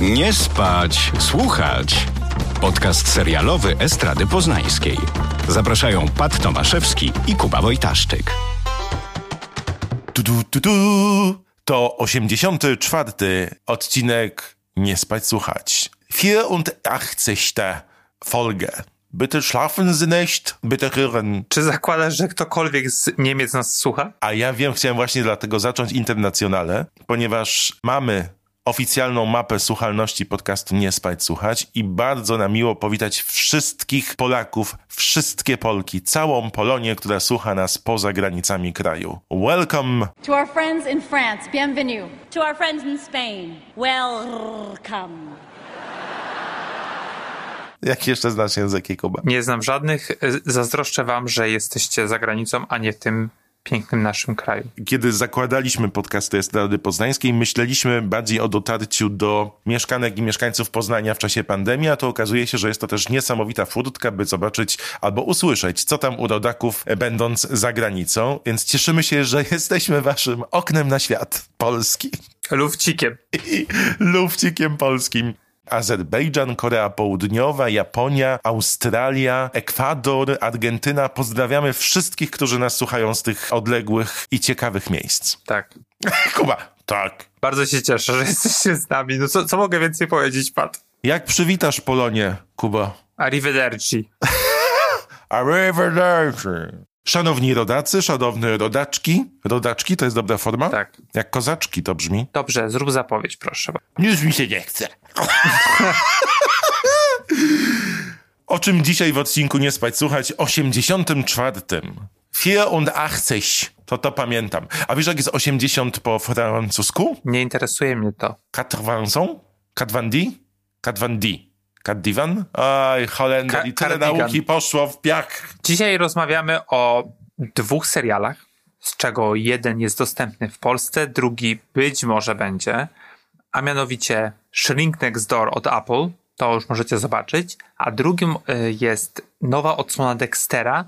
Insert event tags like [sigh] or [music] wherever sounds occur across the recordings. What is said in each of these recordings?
Nie spać, słuchać. Podcast serialowy Estrady Poznańskiej. Zapraszają Pat Tomaszewski i Kuba Wojtaszczyk. Tu, tu, tu, tu. To 84. odcinek Nie spać, słuchać. 84. Folge. Bitte schlafen Sie nicht, bitte hören. Czy zakładasz, że ktokolwiek z Niemiec nas słucha? A ja wiem, chciałem właśnie dlatego zacząć internacjonale, ponieważ mamy oficjalną mapę słuchalności podcastu Nie Spać Słuchać i bardzo nam miło powitać wszystkich Polaków, wszystkie Polki, całą Polonię, która słucha nas poza granicami kraju. Welcome! To our friends in France, bienvenue. To our friends in Spain, welcome. Jak jeszcze znasz języki, Kuba? Nie znam żadnych. Zazdroszczę wam, że jesteście za granicą, a nie w tym pięknym naszym kraju. Kiedy zakładaliśmy podcasty Estrady Poznańskiej, myśleliśmy bardziej o dotarciu do mieszkanek i mieszkańców Poznania w czasie pandemii, a to okazuje się, że jest to też niesamowita furtka, by zobaczyć albo usłyszeć, co tam u rodaków, e, będąc za granicą. Więc cieszymy się, że [laughs] jesteśmy waszym oknem na świat Polski Lufcikiem. i lufcikiem polskim. Azerbejdżan, Korea Południowa, Japonia, Australia, Ekwador, Argentyna. Pozdrawiamy wszystkich, którzy nas słuchają z tych odległych i ciekawych miejsc. Tak. [laughs] Kuba, tak. Bardzo się cieszę, że jesteście z nami. No co, co mogę więcej powiedzieć, Pat? Jak przywitasz Polonię, Kuba? Arrivederci. [laughs] Arrivederci. Szanowni rodacy, szanowne rodaczki. Rodaczki to jest dobra forma? Tak. Jak kozaczki to brzmi. Dobrze, zrób zapowiedź, proszę. Już mi się nie chce. [laughs] o czym dzisiaj w odcinku Nie Spać Słuchać 84. 84. To to pamiętam. A wiesz, jak jest 80 po francusku? Nie interesuje mnie to. 80? 90? 90? Kaddivan? Oj, Holender Ka- i tyle nauki poszło w piach. Dzisiaj rozmawiamy o dwóch serialach, z czego jeden jest dostępny w Polsce, drugi być może będzie, a mianowicie Shrink Next Door od Apple, to już możecie zobaczyć, a drugim e, jest nowa odsłona Dextera,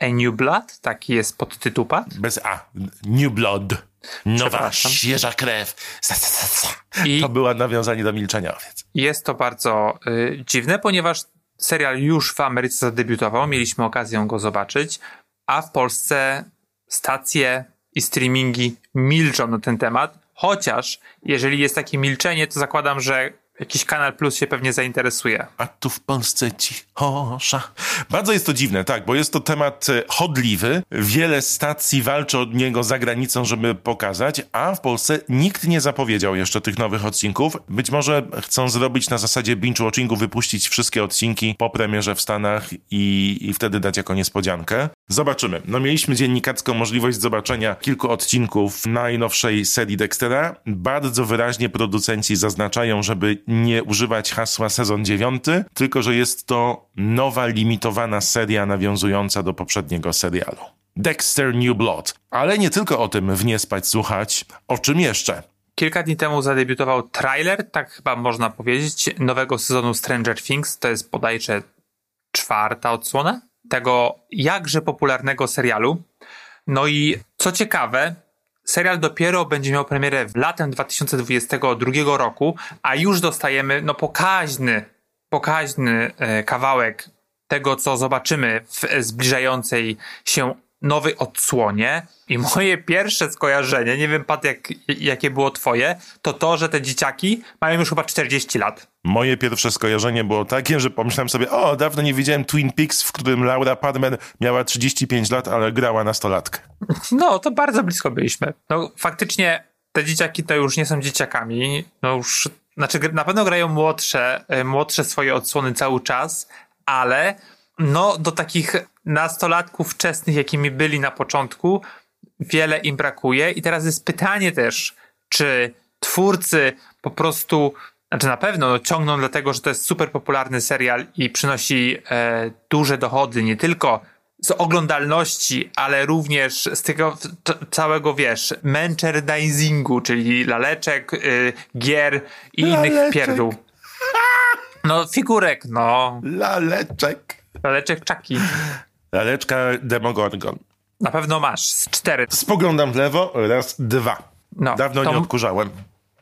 A New Blood, taki jest podtytuł. Bez A, New Blood. Nowa, świeża krew. Sa, sa, sa, sa. I To było nawiązanie do milczenia owiec. jest to bardzo y, dziwne, ponieważ serial już w Ameryce zadebiutował, mieliśmy okazję go zobaczyć, a w Polsce stacje i streamingi milczą na ten temat, chociaż jeżeli jest takie milczenie, to zakładam, że jakiś Kanal Plus się pewnie zainteresuje. A tu w Polsce cichosza. Bardzo jest to dziwne, tak, bo jest to temat e, chodliwy. Wiele stacji walczy od niego za granicą, żeby pokazać, a w Polsce nikt nie zapowiedział jeszcze tych nowych odcinków. Być może chcą zrobić na zasadzie binge-watchingu, wypuścić wszystkie odcinki po premierze w Stanach i, i wtedy dać jako niespodziankę. Zobaczymy. No mieliśmy dziennikarską możliwość zobaczenia kilku odcinków najnowszej serii Dextera. Bardzo wyraźnie producenci zaznaczają, żeby nie używać hasła sezon 9, tylko że jest to nowa, limitowana seria nawiązująca do poprzedniego serialu. Dexter New Blood. Ale nie tylko o tym w Nie Spać Słuchać. O czym jeszcze? Kilka dni temu zadebiutował trailer, tak chyba można powiedzieć, nowego sezonu Stranger Things. To jest bodajże czwarta odsłona tego jakże popularnego serialu. No i co ciekawe, serial dopiero będzie miał premierę w latem 2022 roku, a już dostajemy no pokaźny, pokaźny e, kawałek tego, co zobaczymy w zbliżającej się nowej odsłonie. I moje pierwsze skojarzenie, nie wiem Pat, jak, jakie było twoje, to to, że te dzieciaki mają już chyba 40 lat. Moje pierwsze skojarzenie było takie, że pomyślałem sobie, o, dawno nie widziałem Twin Peaks, w którym Laura Palmer miała 35 lat, ale grała nastolatkę. No, to bardzo blisko byliśmy. No, faktycznie te dzieciaki to już nie są dzieciakami. No już, znaczy na pewno grają młodsze, e, młodsze swoje odsłony cały czas, ale no do takich nastolatków wczesnych, jakimi byli na początku, wiele im brakuje. I teraz jest pytanie też, czy twórcy po prostu, znaczy na pewno no, ciągną dlatego, że to jest super popularny serial i przynosi e, duże dochody, nie tylko z oglądalności, ale również z tego całego, wiesz, merchandisingu, czyli laleczek, y, gier i innych Laleczek. pierdół. No, figurek, no. Laleczek. Laleczek czaki. Laleczka Demogorgon. Na pewno masz z cztery. Spoglądam w lewo, raz, dwa. No, Dawno to- nie odkurzałem.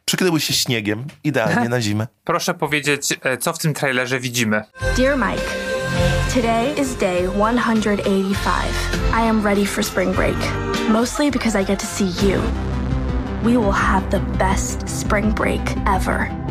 przykryły się śniegiem, idealnie na zimę. [laughs] Proszę powiedzieć, e, co w tym trailerze widzimy. Dear Mike, today is day 185. I am ready for spring break, mostly because I get to see you. We will have the best spring break ever.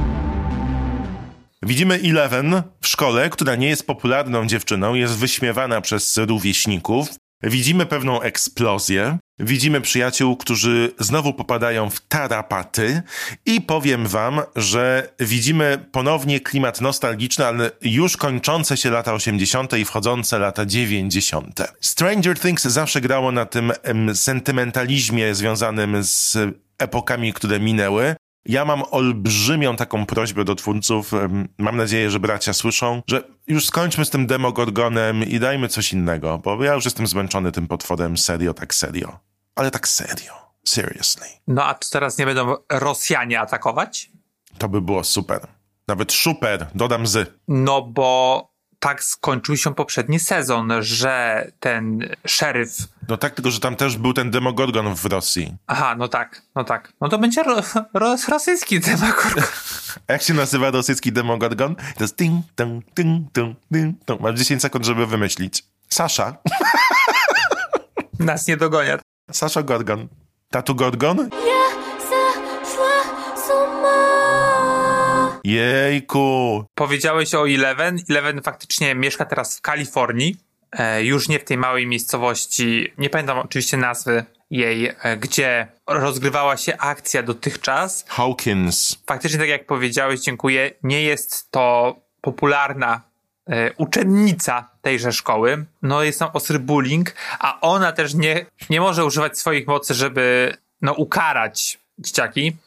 Widzimy Eleven w szkole, która nie jest popularną dziewczyną, jest wyśmiewana przez rówieśników. Widzimy pewną eksplozję. Widzimy przyjaciół, którzy znowu popadają w tarapaty i powiem wam, że widzimy ponownie klimat nostalgiczny, ale już kończące się lata 80. i wchodzące lata 90. Stranger Things zawsze grało na tym em, sentymentalizmie związanym z epokami, które minęły. Ja mam olbrzymią taką prośbę do twórców. Mam nadzieję, że bracia słyszą, że już skończmy z tym demogorgonem i dajmy coś innego, bo ja już jestem zmęczony tym potworem serio, tak serio. Ale tak serio. Seriously. No a czy teraz nie będą Rosjanie atakować? To by było super. Nawet super, dodam z. No bo tak skończył się poprzedni sezon, że ten szeryf. No tak, tylko że tam też był ten demogorgon w Rosji. Aha, no tak, no tak. No to będzie ro, ro, rosyjski demagorgon. A [laughs] jak się nazywa rosyjski demogorgon? To jest ting, ting, ting, ting, ting. Masz 10 sekund, żeby wymyślić. Sasza. [laughs] Nas nie dogonia. Sasza Gorgon. Tatu Gorgon? Jejku. Powiedziałeś o Eleven. Eleven faktycznie mieszka teraz w Kalifornii. E, już nie w tej małej miejscowości. Nie pamiętam oczywiście nazwy jej, e, gdzie rozgrywała się akcja dotychczas. Hawkins. faktycznie tak jak powiedziałeś, dziękuję, nie jest to popularna e, uczennica tejże szkoły. No jest tam ostry bullying, a ona też nie, nie może używać swoich mocy, żeby no ukarać dzieciaki,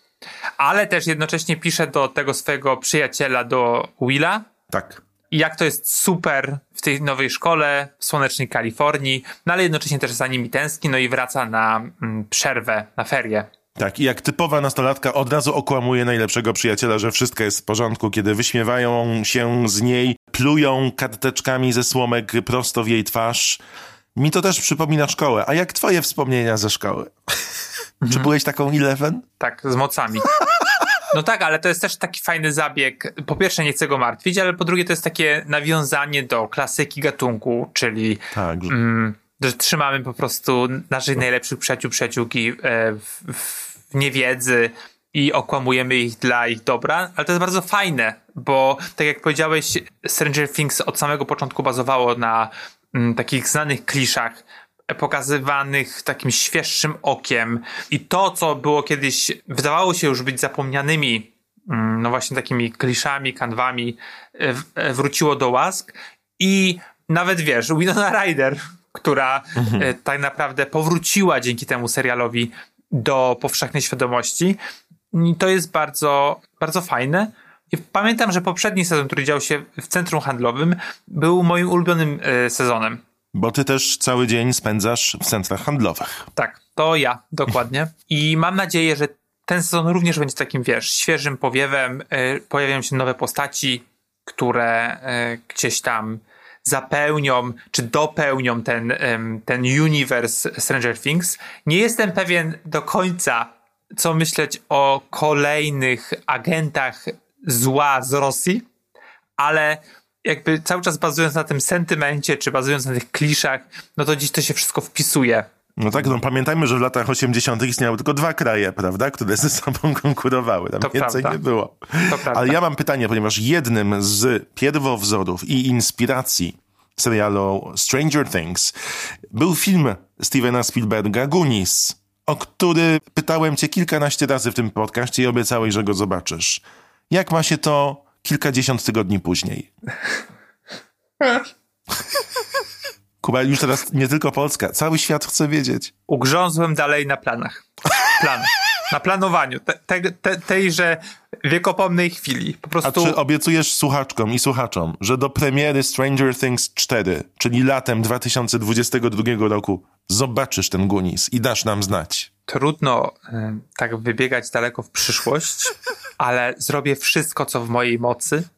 ale też jednocześnie pisze do tego swojego przyjaciela, do Willa, Tak. I jak to jest super w tej nowej szkole w słonecznej Kalifornii, no ale jednocześnie też za nimi tęskni, no i wraca na mm, przerwę, na ferie. Tak, i jak typowa nastolatka od razu okłamuje najlepszego przyjaciela, że wszystko jest w porządku, kiedy wyśmiewają się z niej, plują karteczkami ze słomek prosto w jej twarz. Mi to też przypomina szkołę. A jak twoje wspomnienia ze szkoły? [laughs] Czy byłeś taką Eleven? Tak, z mocami. [laughs] No tak, ale to jest też taki fajny zabieg. Po pierwsze, nie chcę go martwić, ale po drugie, to jest takie nawiązanie do klasyki gatunku, czyli Tak. że- mm, że trzymamy po prostu naszych najlepszych przyjaciół, przyjaciółki e, w, w niewiedzy i okłamujemy ich dla ich dobra, ale to jest bardzo fajne, bo tak jak powiedziałeś, Stranger Things od samego początku bazowało na mm, takich znanych kliszach, pokazywanych takim świeższym okiem i to, co było kiedyś, wydawało się już być zapomnianymi mm, no właśnie takimi kliszami, kanwami, e, e, wróciło do łask i nawet wiesz, Winona Ryder, która e, tak naprawdę powróciła dzięki temu serialowi do powszechnej świadomości, i to jest bardzo, bardzo fajne. I pamiętam, że poprzedni sezon, który dział się w centrum handlowym, był moim ulubionym sezonem. Bo ty też cały dzień spędzasz w centrach handlowych. Tak, to ja, dokładnie. I mam nadzieję, że ten sezon również będzie takim, wiesz, świeżym powiewem. Y, pojawią się nowe postaci, które y, gdzieś tam zapełnią, czy dopełnią ten, ten universe Stranger Things. Nie jestem pewien do końca, co myśleć o kolejnych agentach zła z Rosji, ale jakby cały czas bazując na tym sentymencie, czy bazując na tych kliszach, no to dziś to się wszystko wpisuje. No tak, no pamiętajmy, że w latach 80. istniały tylko dwa kraje, prawda, które ze sobą [laughs] konkurowały. Tam To więcej prawda. nie było. Ale ja mam pytanie, ponieważ jednym z pierwowzorów i inspiracji serialu Stranger Things był film Stevena Spielberga Goonies, o który pytałem cię kilkanaście razy w tym podcaście i obiecałeś, że go zobaczysz. Jak ma się to kilkadziesiąt tygodni później? Kuba, już teraz nie tylko Polska, cały świat chce wiedzieć. Ugrzązłem dalej na planach. Planach. Na planowaniu te, te, te, tejże wiekopomnej chwili. Po A prostu czy obiecujesz słuchaczkom i słuchaczom, że do premiery Stranger Things 4, czyli latem 2022 roku, zobaczysz ten Goonies i dasz nam znać? trudno tak wybiegać daleko w przyszłość, ale zrobię wszystko, co w mojej mocy,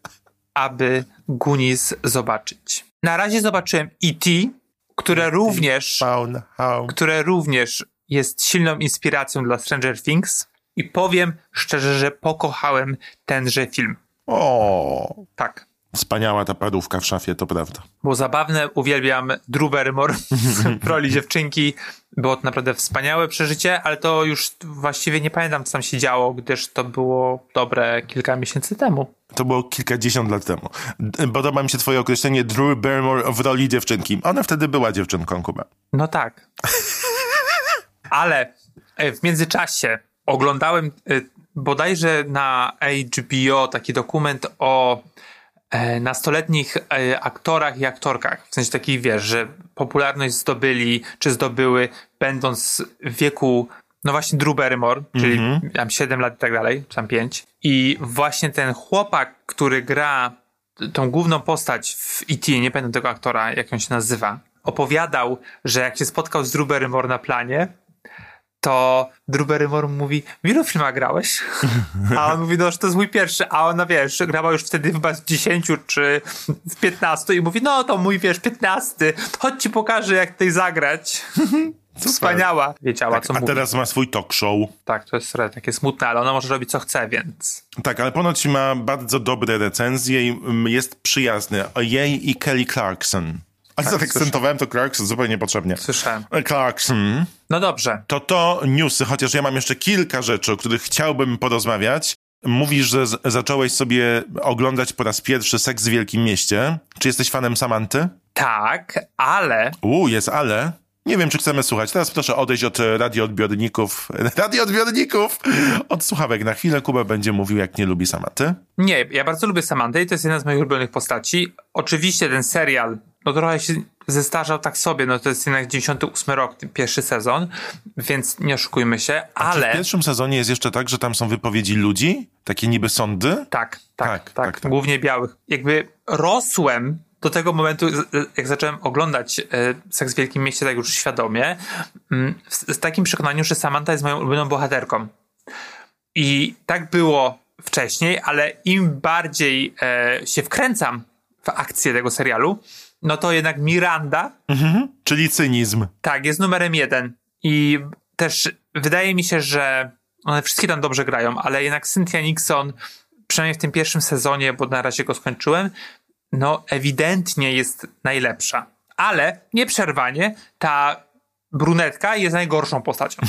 aby Gunis zobaczyć. Na razie zobaczyłem E.T., które również Found home. które również jest silną inspiracją dla Stranger Things. i powiem szczerze, że pokochałem tenże film. O, Tak. Wspaniała ta parówka w szafie, to prawda. Było zabawne, uwielbiam Drew Barrymore [laughs] w roli dziewczynki. Było to naprawdę wspaniałe przeżycie, ale to już właściwie nie pamiętam, co tam się działo, gdyż to było dobre kilka miesięcy temu. To było kilkadziesiąt lat temu. Podoba mi się twoje określenie Drew Barrymore w roli dziewczynki. Ona wtedy była dziewczynką, Kuba. No tak. [laughs] Ale e, w międzyczasie oglądałem e, bodajże na HBO taki dokument o nastoletnich e, aktorach i aktorkach. W sensie takich, wiesz, że popularność zdobyli, czy zdobyły, będąc w wieku, no właśnie Drew Barrymore, czyli tam 7 lat i tak dalej, czy tam 5. I właśnie ten chłopak, który gra tą główną postać w E.T., nie pamiętam tego aktora, jak on się nazywa, opowiadał, że jak się spotkał z Drew Barrymore na planie, to Drew Barrymore mówi, w ilu filmach grałeś? A on mówi, no, że to jest mój pierwszy, a ona, wiesz, grała już wtedy chyba z 10 czy z 15 i mówi, no to mój, wiesz, 15, chodź ci pokażę, jak tutaj zagrać. [laughs] Wspaniała. Wiedziała, co A mówi. teraz ma swój talk show. Tak, to jest trochę takie smutne, ale ona może robić, co chce, więc... Tak, ale ponoć ma bardzo dobre recenzje i mm, jest przyjazny. Jej i Kelly Clarkson. A tak, zaakcentowałem to Clarkson zupełnie niepotrzebnie. Słyszałem. Clarkson. No dobrze. To to newsy, chociaż ja mam jeszcze kilka rzeczy, o których chciałbym porozmawiać. Mówisz, że zacząłeś sobie oglądać po raz pierwszy Seks w Wielkim Mieście. Czy jesteś fanem Samanty? Tak, ale Uuu, jest ale. Nie wiem, czy chcemy słuchać. Teraz proszę odejść od e, radioodbiorników. [laughs] Radioodbiorników! Od słuchawek na chwilę. Kuba będzie mówił, jak nie lubi Samanty. Nie, ja bardzo lubię Samantę i to jest jedna z moich ulubionych postaci. Oczywiście ten serial, no trochę się zestarzał tak sobie, no to jest jednak 98 rok, pierwszy sezon, więc nie oszukujmy się, Czy w ale... pierwszym sezonie jest jeszcze tak, że tam są wypowiedzi ludzi? Takie niby sądy? Tak, tak, Tak, tak, tak, tak. głównie białych. Jakby rosłem do tego momentu, jak zacząłem oglądać e, Seks w Wielkim Mieście tak już świadomie, mm, w, z takim przekonaniu, że Samantha jest moją ulubioną bohaterką. I tak było wcześniej, ale im bardziej e, się wkręcam w akcję tego serialu, no to jednak Miranda, Czyli cynizm. tak, jest numerem jeden. I też wydaje mi się, że one wszystkie tam dobrze grają, ale jednak Cynthia Nixon, przynajmniej w tym pierwszym sezonie, bo na razie go skończyłem, no ewidentnie jest najlepsza. Ale nieprzerwanie ta brunetka jest najgorszą postacią.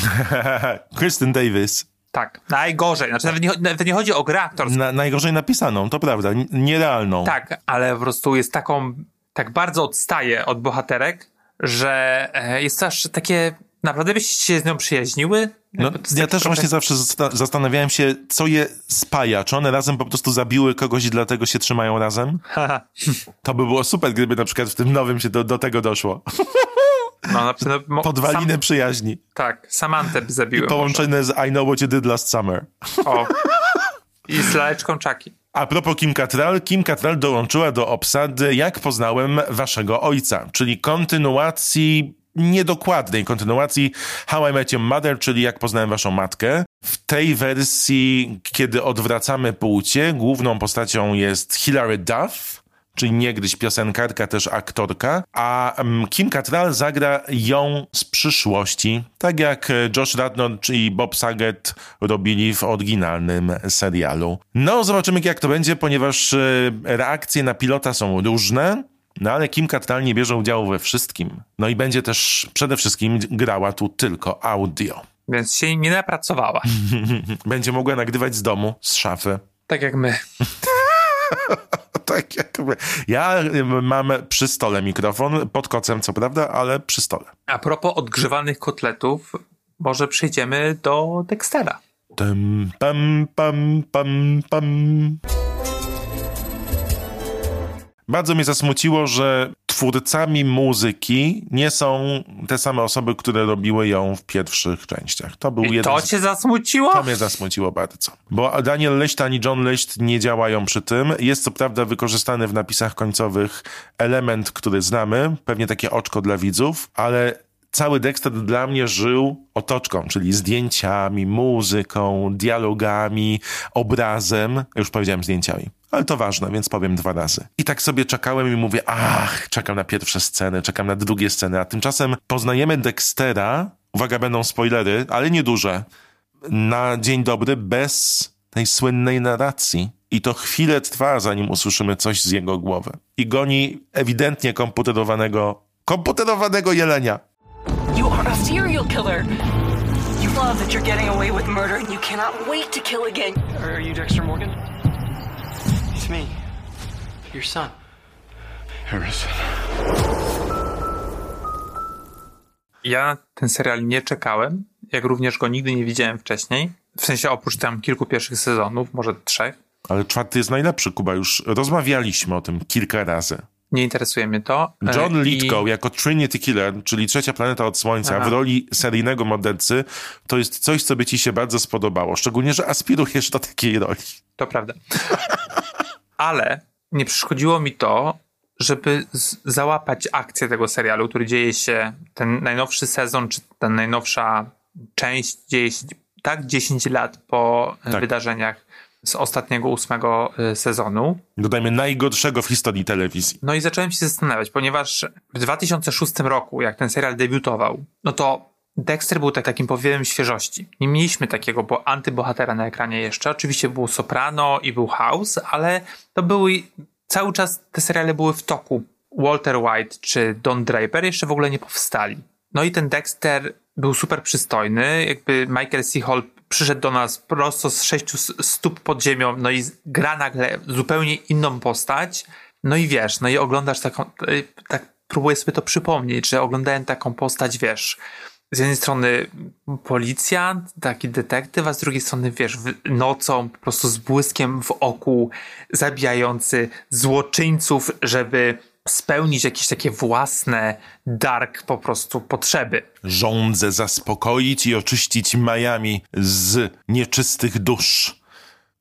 [laughs] Kristen Davis. Tak, najgorzej. Znaczy nawet nie, nawet nie chodzi o grę aktorską. Na, najgorzej napisaną, to prawda. Nierealną. Tak, ale po prostu jest taką, tak bardzo odstaje od bohaterek, że e, jest to aż takie, naprawdę byście się z nią przyjaźniły? No, ja taki też trochę- właśnie zawsze zasta- zastanawiałem się, co je spaja. Czy one razem po prostu zabiły kogoś i dlatego się trzymają razem? [laughs] To by było super, gdyby na przykład w tym nowym się do, do tego doszło. [laughs] No, na [laughs] mo- Podwaliny Sam, przyjaźni. tak, Samantę by zabiły. Połączone z I Know What You Did Last Summer. O. I z laleczką Chucky. A propos Kim Cattrall, Kim Cattrall dołączyła do obsady Jak poznałem waszego ojca, czyli kontynuacji, niedokładnej kontynuacji How I Met Your Mother, czyli Jak poznałem waszą matkę. W tej wersji, kiedy odwracamy płcie, główną postacią jest Hilary Duff, czyli niegdyś piosenkarka, też aktorka, a mm, Kim Cattrall zagra ją z przyszłości, tak jak e, Josh Radnor i Bob Saget robili w oryginalnym serialu. No, zobaczymy jak to będzie, ponieważ e, reakcje na pilota są różne, no ale Kim Cattrall nie bierze udziału we wszystkim. No i będzie też przede wszystkim grała tu tylko audio. Więc się nie napracowała. [laughs] Będzie mogła nagrywać z domu, z szafy. Tak jak my. [laughs] [laughs] Tak jakby. Ja y, mam przy stole mikrofon, pod kocem co prawda, ale przy stole. A propos odgrzewanych kotletów, może przejdziemy do Dextera. Tum, pam, pam, pam, pam. Bardzo mnie zasmuciło, że twórcami muzyki nie są te same osoby, które robiły ją w pierwszych częściach. To był I jeden to z... cię zasmuciło? To mnie zasmuciło bardzo. Bo Daniel Lecht ani John Lecht nie działają przy tym. Jest co prawda wykorzystany w napisach końcowych element, który znamy, pewnie takie oczko dla widzów, ale cały Dexter dla mnie żył otoczką, czyli zdjęciami, muzyką, dialogami, obrazem. Już powiedziałem zdjęciami. Ale to ważne, więc powiem dwa razy. I tak sobie czekałem i mówię, ach, czekam na pierwsze sceny, czekam na drugie sceny, a tymczasem poznajemy Dextera, uwaga, będą spoilery, ale nieduże, na dzień dobry bez tej słynnej narracji. I to chwilę trwa, zanim usłyszymy coś z jego głowy. I goni ewidentnie komputerowanego, komputerowanego jelenia. Serial killer. You love that you're getting away with murder and you cannot wait to kill again. Are you Dexter Morgan? It's me, your son. Harrison. Ja ten serial nie czekałem, jak również go nigdy nie widziałem wcześniej. W sensie oprócz tam kilku pierwszych sezonów, może trzech. Ale czwarty jest najlepszy, Kuba. Już rozmawialiśmy o tym kilka razy. Nie interesuje mnie to. E, John I- Lithgow jako Trinity Killer, czyli trzecia planeta od Słońca, Aha. w roli seryjnego mordercy, to jest coś, co by ci się bardzo spodobało. Szczególnie, że aspirujesz do takiej roli. To prawda. [laughs] Ale nie przeszkodziło mi to, żeby załapać akcję tego serialu, który dzieje się, ten najnowszy sezon, czy ta najnowsza część dzieje się tak 10 lat po e, Tak. wydarzeniach z ostatniego ósmego e, sezonu. Dodajmy najgorszego w historii telewizji. No i zacząłem się zastanawiać, ponieważ w 2006 roku, jak ten serial debiutował, no to Dexter był tak, takim powiewem świeżości. Nie mieliśmy takiego bo antybohatera na ekranie jeszcze. Oczywiście było Soprano i był House, ale to były cały czas te seriale były w toku. Walter White czy Don Draper jeszcze w ogóle nie powstali. No i ten Dexter był super przystojny. Jakby Michael C. Hall przyszedł do nas prosto z sześciu stóp pod ziemią, no i gra nagle zupełnie inną postać. No i wiesz, no i oglądasz taką, y, tak próbuję sobie to przypomnieć, że oglądałem taką postać, wiesz, z jednej strony policjant, taki detektyw, a z drugiej strony, wiesz, nocą po prostu z błyskiem w oku zabijający złoczyńców, żeby spełnić jakieś takie własne dark po prostu potrzeby. Żądzę zaspokoić i oczyścić Miami z nieczystych dusz.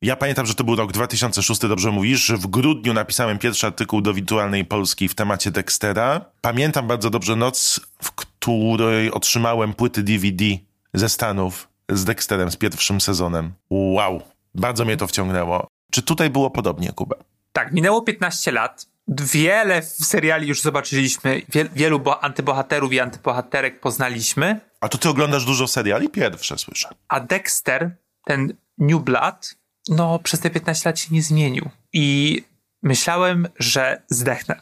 Ja pamiętam, że to był rok 2006, dobrze mówisz, że w grudniu napisałem pierwszy artykuł do Wirtualnej Polski w temacie Dextera. Pamiętam bardzo dobrze noc, w której otrzymałem płyty DVD ze Stanów z Dexterem, z pierwszym sezonem. Wow, bardzo mnie to wciągnęło. Czy tutaj było podobnie, Kuba? Tak, minęło 15 lat. Wiele w seriali już zobaczyliśmy, wiel, wielu bo, antybohaterów i antybohaterek poznaliśmy, A to ty oglądasz dużo seriali? Pierwsze słyszę. a Dexter, ten New Blood, no przez te 15 lat się nie zmienił. I myślałem, że zdechnę.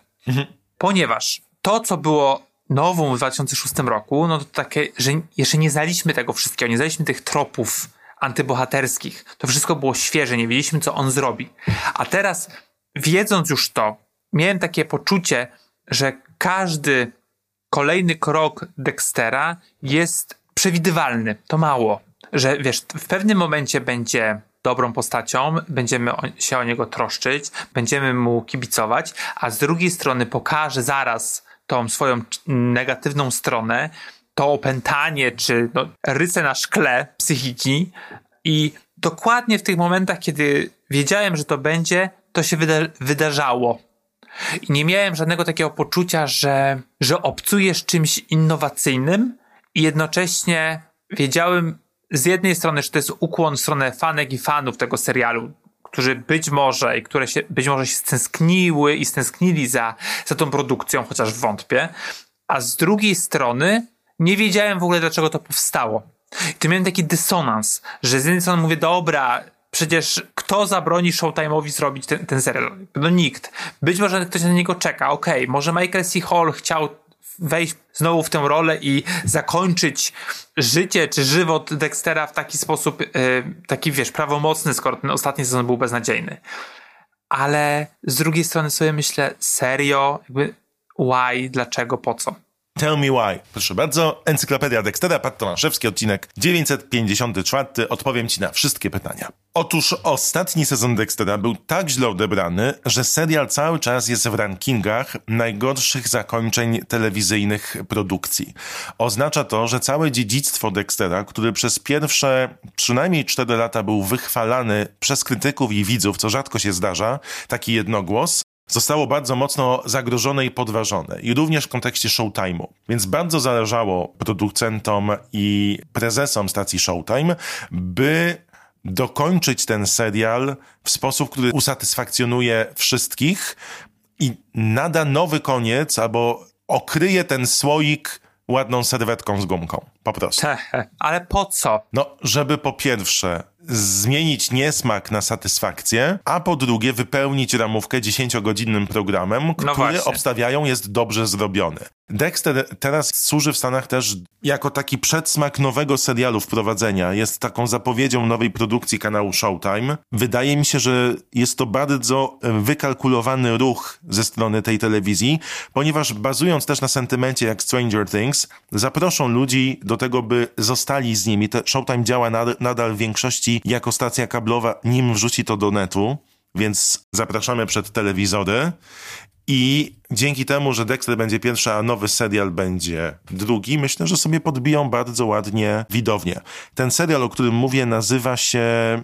Ponieważ to, co było nową w 2006 roku, no to takie, że jeszcze nie znaliśmy tego wszystkiego, nie znaliśmy tych tropów antybohaterskich. To wszystko było świeże, nie wiedzieliśmy, co on zrobi. A teraz, wiedząc już to, miałem takie poczucie, że każdy kolejny krok Dextera jest przewidywalny. To mało. Że wiesz, w pewnym momencie będzie dobrą postacią, będziemy się o niego troszczyć, będziemy mu kibicować, a z drugiej strony pokaże zaraz tą swoją negatywną stronę, to opętanie, czy no, ryce na szkle psychiki i dokładnie w tych momentach, kiedy wiedziałem, że to będzie, to się wyda- wydarzało. I nie miałem żadnego takiego poczucia, że, że obcujesz czymś innowacyjnym i jednocześnie wiedziałem z jednej strony, że to jest ukłon w stronę fanek i fanów tego serialu, którzy być może i które się, być może się stęskniły i stęsknili za, za tą produkcją, chociaż wątpię, a z drugiej strony nie wiedziałem w ogóle, dlaczego to powstało. I tu miałem taki dysonans, że z jednej strony mówię, dobra, przecież kto zabroni Showtime'owi zrobić ten, ten serial? No nikt. Być może ktoś na niego czeka, okej, może Michael C. Hall chciał wejść znowu w tę rolę i zakończyć życie czy żywot Dextera w taki sposób, yy, taki wiesz, prawomocny, skoro ten ostatni sezon był beznadziejny. Ale z drugiej strony sobie myślę, serio, jakby why, dlaczego, po co? Tell me why. Proszę bardzo, Encyklopedia Dextera, Pat Tomaszewski, odcinek 954. Odpowiem ci na wszystkie pytania. Otóż ostatni sezon Dextera był tak źle odebrany, że serial cały czas jest w rankingach najgorszych zakończeń telewizyjnych produkcji. Oznacza to, że całe dziedzictwo Dextera, który przez pierwsze przynajmniej 4 lata był wychwalany przez krytyków i widzów, co rzadko się zdarza, taki jednogłos, zostało bardzo mocno zagrożone i podważone. I również w kontekście Showtime'u. Więc bardzo zależało producentom i prezesom stacji Showtime, by dokończyć ten serial w sposób, który usatysfakcjonuje wszystkich i nada nowy koniec albo okryje ten słoik ładną serwetką z gumką. Po prostu. [laughs] Ale po co? No, żeby po pierwsze zmienić niesmak na satysfakcję, a po drugie wypełnić ramówkę 10-godzinnym programem, który właśnie. obstawiają jest dobrze zrobiony. Dexter teraz służy w Stanach też jako taki przedsmak nowego serialu wprowadzenia. Jest taką zapowiedzią nowej produkcji kanału Showtime. Wydaje mi się, że jest to bardzo wykalkulowany ruch ze strony tej telewizji, ponieważ bazując też na sentymencie jak Stranger Things, zaproszą ludzi do tego, by zostali z nimi. Showtime działa nad, nadal w większości jako stacja kablowa, nim wrzuci to do netu, więc zapraszamy przed telewizory. I dzięki temu, że Dexter będzie pierwszy, a nowy serial będzie drugi, myślę, że sobie podbiją bardzo ładnie widownię. Ten serial, o którym mówię, nazywa się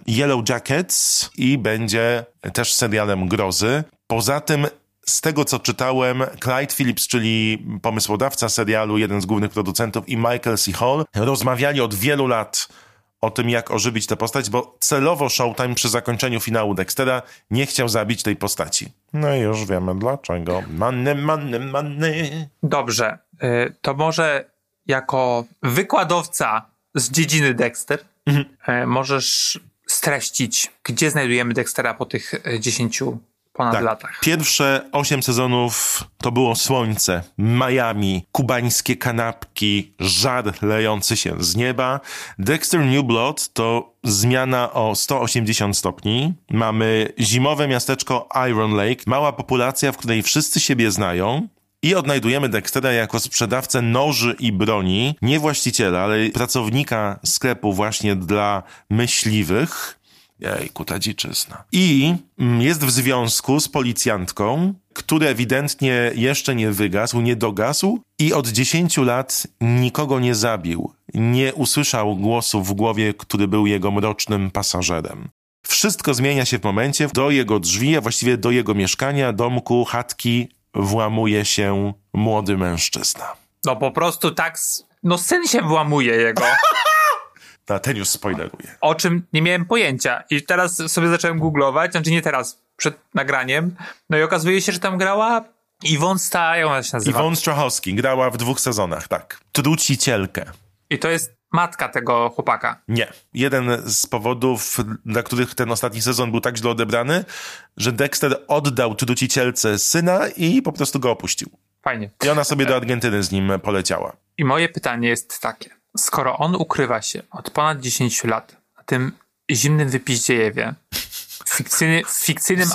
Yellow Jackets i będzie też serialem grozy. Poza tym z tego, co czytałem, Clyde Phillips, czyli pomysłodawca serialu, jeden z głównych producentów i Michael C. Hall rozmawiali od wielu lat o tym, jak ożywić tę postać, bo celowo Showtime przy zakończeniu finału Dextera nie chciał zabić tej postaci. No i już wiemy dlaczego. Manny, manny, manny. Dobrze. Y, To może jako wykładowca z dziedziny Dexter y, możesz streścić, gdzie znajdujemy Dextera po tych y, 10 ponad latach. Pierwsze osiem sezonów to było słońce, Miami, kubańskie kanapki, żar lejący się z nieba. Dexter New Blood to zmiana o 180 stopni. Mamy zimowe miasteczko Iron Lake, mała populacja, w której wszyscy siebie znają. I odnajdujemy Dextera jako sprzedawcę noży i broni, nie właściciela, ale pracownika sklepu właśnie dla myśliwych. Jejku, ta dziczyzna. I mm, jest w związku z policjantką, który ewidentnie jeszcze nie wygasł, nie dogasł i od 10 lat nikogo nie zabił. Nie usłyszał głosu w głowie, który był jego mrocznym pasażerem. Wszystko zmienia się w momencie, do jego drzwi, a właściwie do jego mieszkania, domku, chatki włamuje się młody mężczyzna. No po prostu tak, no syn się włamuje jego, [laughs] ten już spoileruje. o czym nie miałem pojęcia. I teraz sobie zacząłem googlować, znaczy nie teraz, przed nagraniem, no i okazuje się, że tam grała Iwon Sta, jak ona się nazywa? Iwon Strachowski grała w dwóch sezonach, tak. Trucicielkę. I to jest matka tego chłopaka. Nie. Jeden z powodów, dla których ten ostatni sezon był tak źle odebrany, że Dexter oddał trucicielce syna i po prostu go opuścił. Fajnie. I ona sobie do Argentyny z nim poleciała. I moje pytanie jest takie. Skoro on ukrywa się od ponad 10 lat na tym zimnym wypiździejewie, w, fikcyjny, w fikcyjnym,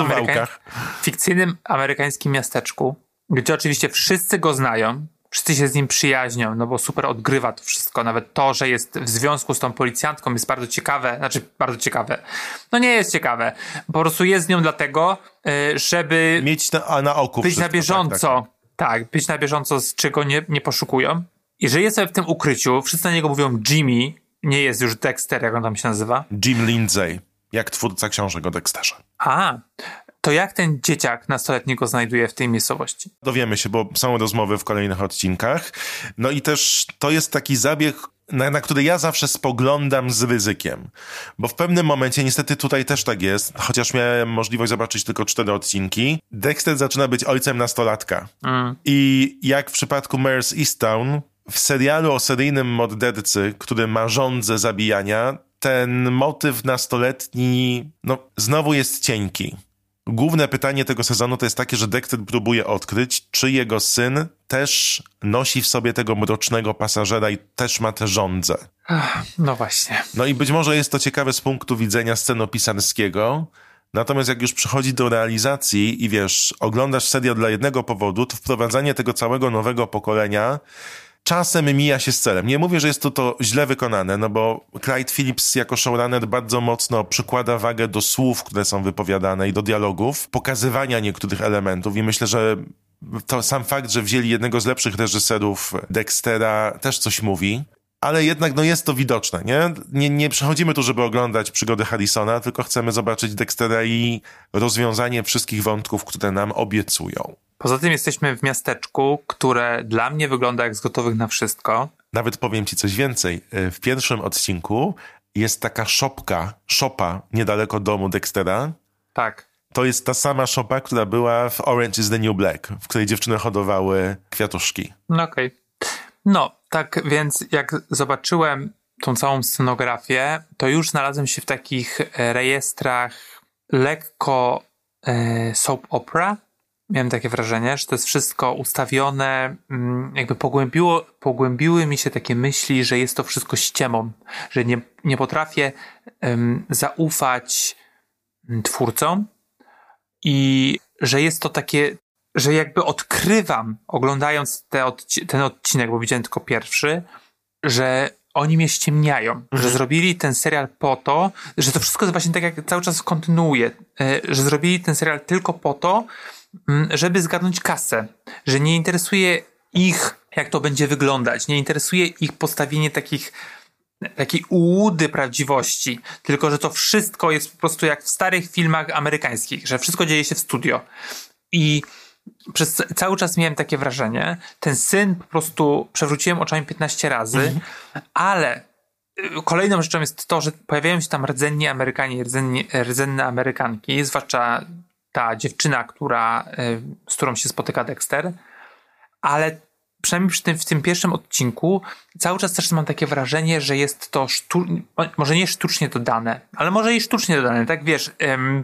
W fikcyjnym amerykańskim miasteczku, gdzie oczywiście wszyscy go znają, wszyscy się z nim przyjaźnią, no bo super odgrywa to wszystko. Nawet to, że jest w związku z tą policjantką jest bardzo ciekawe, znaczy bardzo ciekawe. No nie jest ciekawe. Po prostu jest z nią dlatego, y, żeby Mieć na, na oku być wszystko. na bieżąco. Tak, tak, Tak, być na bieżąco, z czego nie, nie poszukują. I że jest sobie w tym ukryciu, wszyscy na niego mówią Jimmy, nie jest już Dexter, jak on tam się nazywa. Jim Lindsay, jak twórca książek o Dexterze. A, to jak ten dzieciak nastoletni go znajduje w tej miejscowości? Dowiemy się, bo są rozmowy w kolejnych odcinkach. No i też to jest taki zabieg, na, na który ja zawsze spoglądam z ryzykiem. Bo w pewnym momencie, niestety tutaj też tak jest, chociaż miałem możliwość zobaczyć tylko cztery odcinki, Dexter zaczyna być ojcem nastolatka. I jak w przypadku Mare's Easttown, w serialu o seryjnym mordercy, który ma żądzę zabijania, ten motyw nastoletni, no, znowu jest cienki. Główne pytanie tego sezonu to jest takie, że Dexter próbuje odkryć, czy jego syn też nosi w sobie tego mrocznego pasażera i też ma te żądze. No właśnie. No i być może jest to ciekawe z punktu widzenia scenopisarskiego, natomiast jak już przychodzi do realizacji i wiesz, oglądasz serial dla jednego powodu, to wprowadzanie tego całego nowego pokolenia czasem mija się z celem. Nie mówię, że jest to, to źle wykonane, no bo Clyde Phillips jako showrunner bardzo mocno przykłada wagę do słów, które są wypowiadane i do dialogów, pokazywania niektórych elementów i myślę, że to sam fakt, że wzięli jednego z lepszych reżyserów Dextera też coś mówi. Ale jednak no jest to widoczne, nie? nie? Nie przychodzimy tu, żeby oglądać przygody Harrisona, tylko chcemy zobaczyć Dextera i rozwiązanie wszystkich wątków, które nam obiecują. Poza tym jesteśmy w miasteczku, które dla mnie wygląda jak z gotowych na wszystko. Nawet powiem ci coś więcej. E, W pierwszym odcinku jest taka szopka, szopa niedaleko domu Dextera. Tak. To jest ta sama szopa, która była w Orange is the New Black, w której dziewczyny hodowały kwiatuszki. No okej. No, Tak więc jak zobaczyłem tą całą scenografię, to już znalazłem się w takich e, rejestrach lekko e, soap opera. Miałem takie wrażenie, że to jest wszystko ustawione, mm, jakby pogłębiło, pogłębiły mi się takie myśli, że jest to wszystko ściemą, że nie, nie potrafię em, zaufać mm, twórcom i że jest to takie, że jakby odkrywam, oglądając te odci- ten odcinek, bo widziałem tylko pierwszy, że oni mnie ściemniają, że zrobili ten serial po to, że to wszystko jest właśnie tak jak cały czas kontynuuje, e, że zrobili ten serial tylko po to, żeby zgarnąć kasę, że nie interesuje ich, jak to będzie wyglądać, nie interesuje ich postawienie takich takiej ułudy prawdziwości, tylko że to wszystko jest po prostu jak w starych filmach amerykańskich, że wszystko dzieje się w studio. I przez cały czas miałem takie wrażenie, ten syn po prostu przewróciłem oczami 15 razy, ale y, kolejną rzeczą jest to, że pojawiają się tam rdzenni Amerykanie rdzenni, rdzenne Amerykanki, zwłaszcza ta dziewczyna, która, y, z którą się spotyka Dexter, ale przynajmniej przy tym, w tym pierwszym odcinku cały czas też mam takie wrażenie, że jest to sztu- może nie sztucznie dodane, ale może i sztucznie dodane, tak wiesz, em,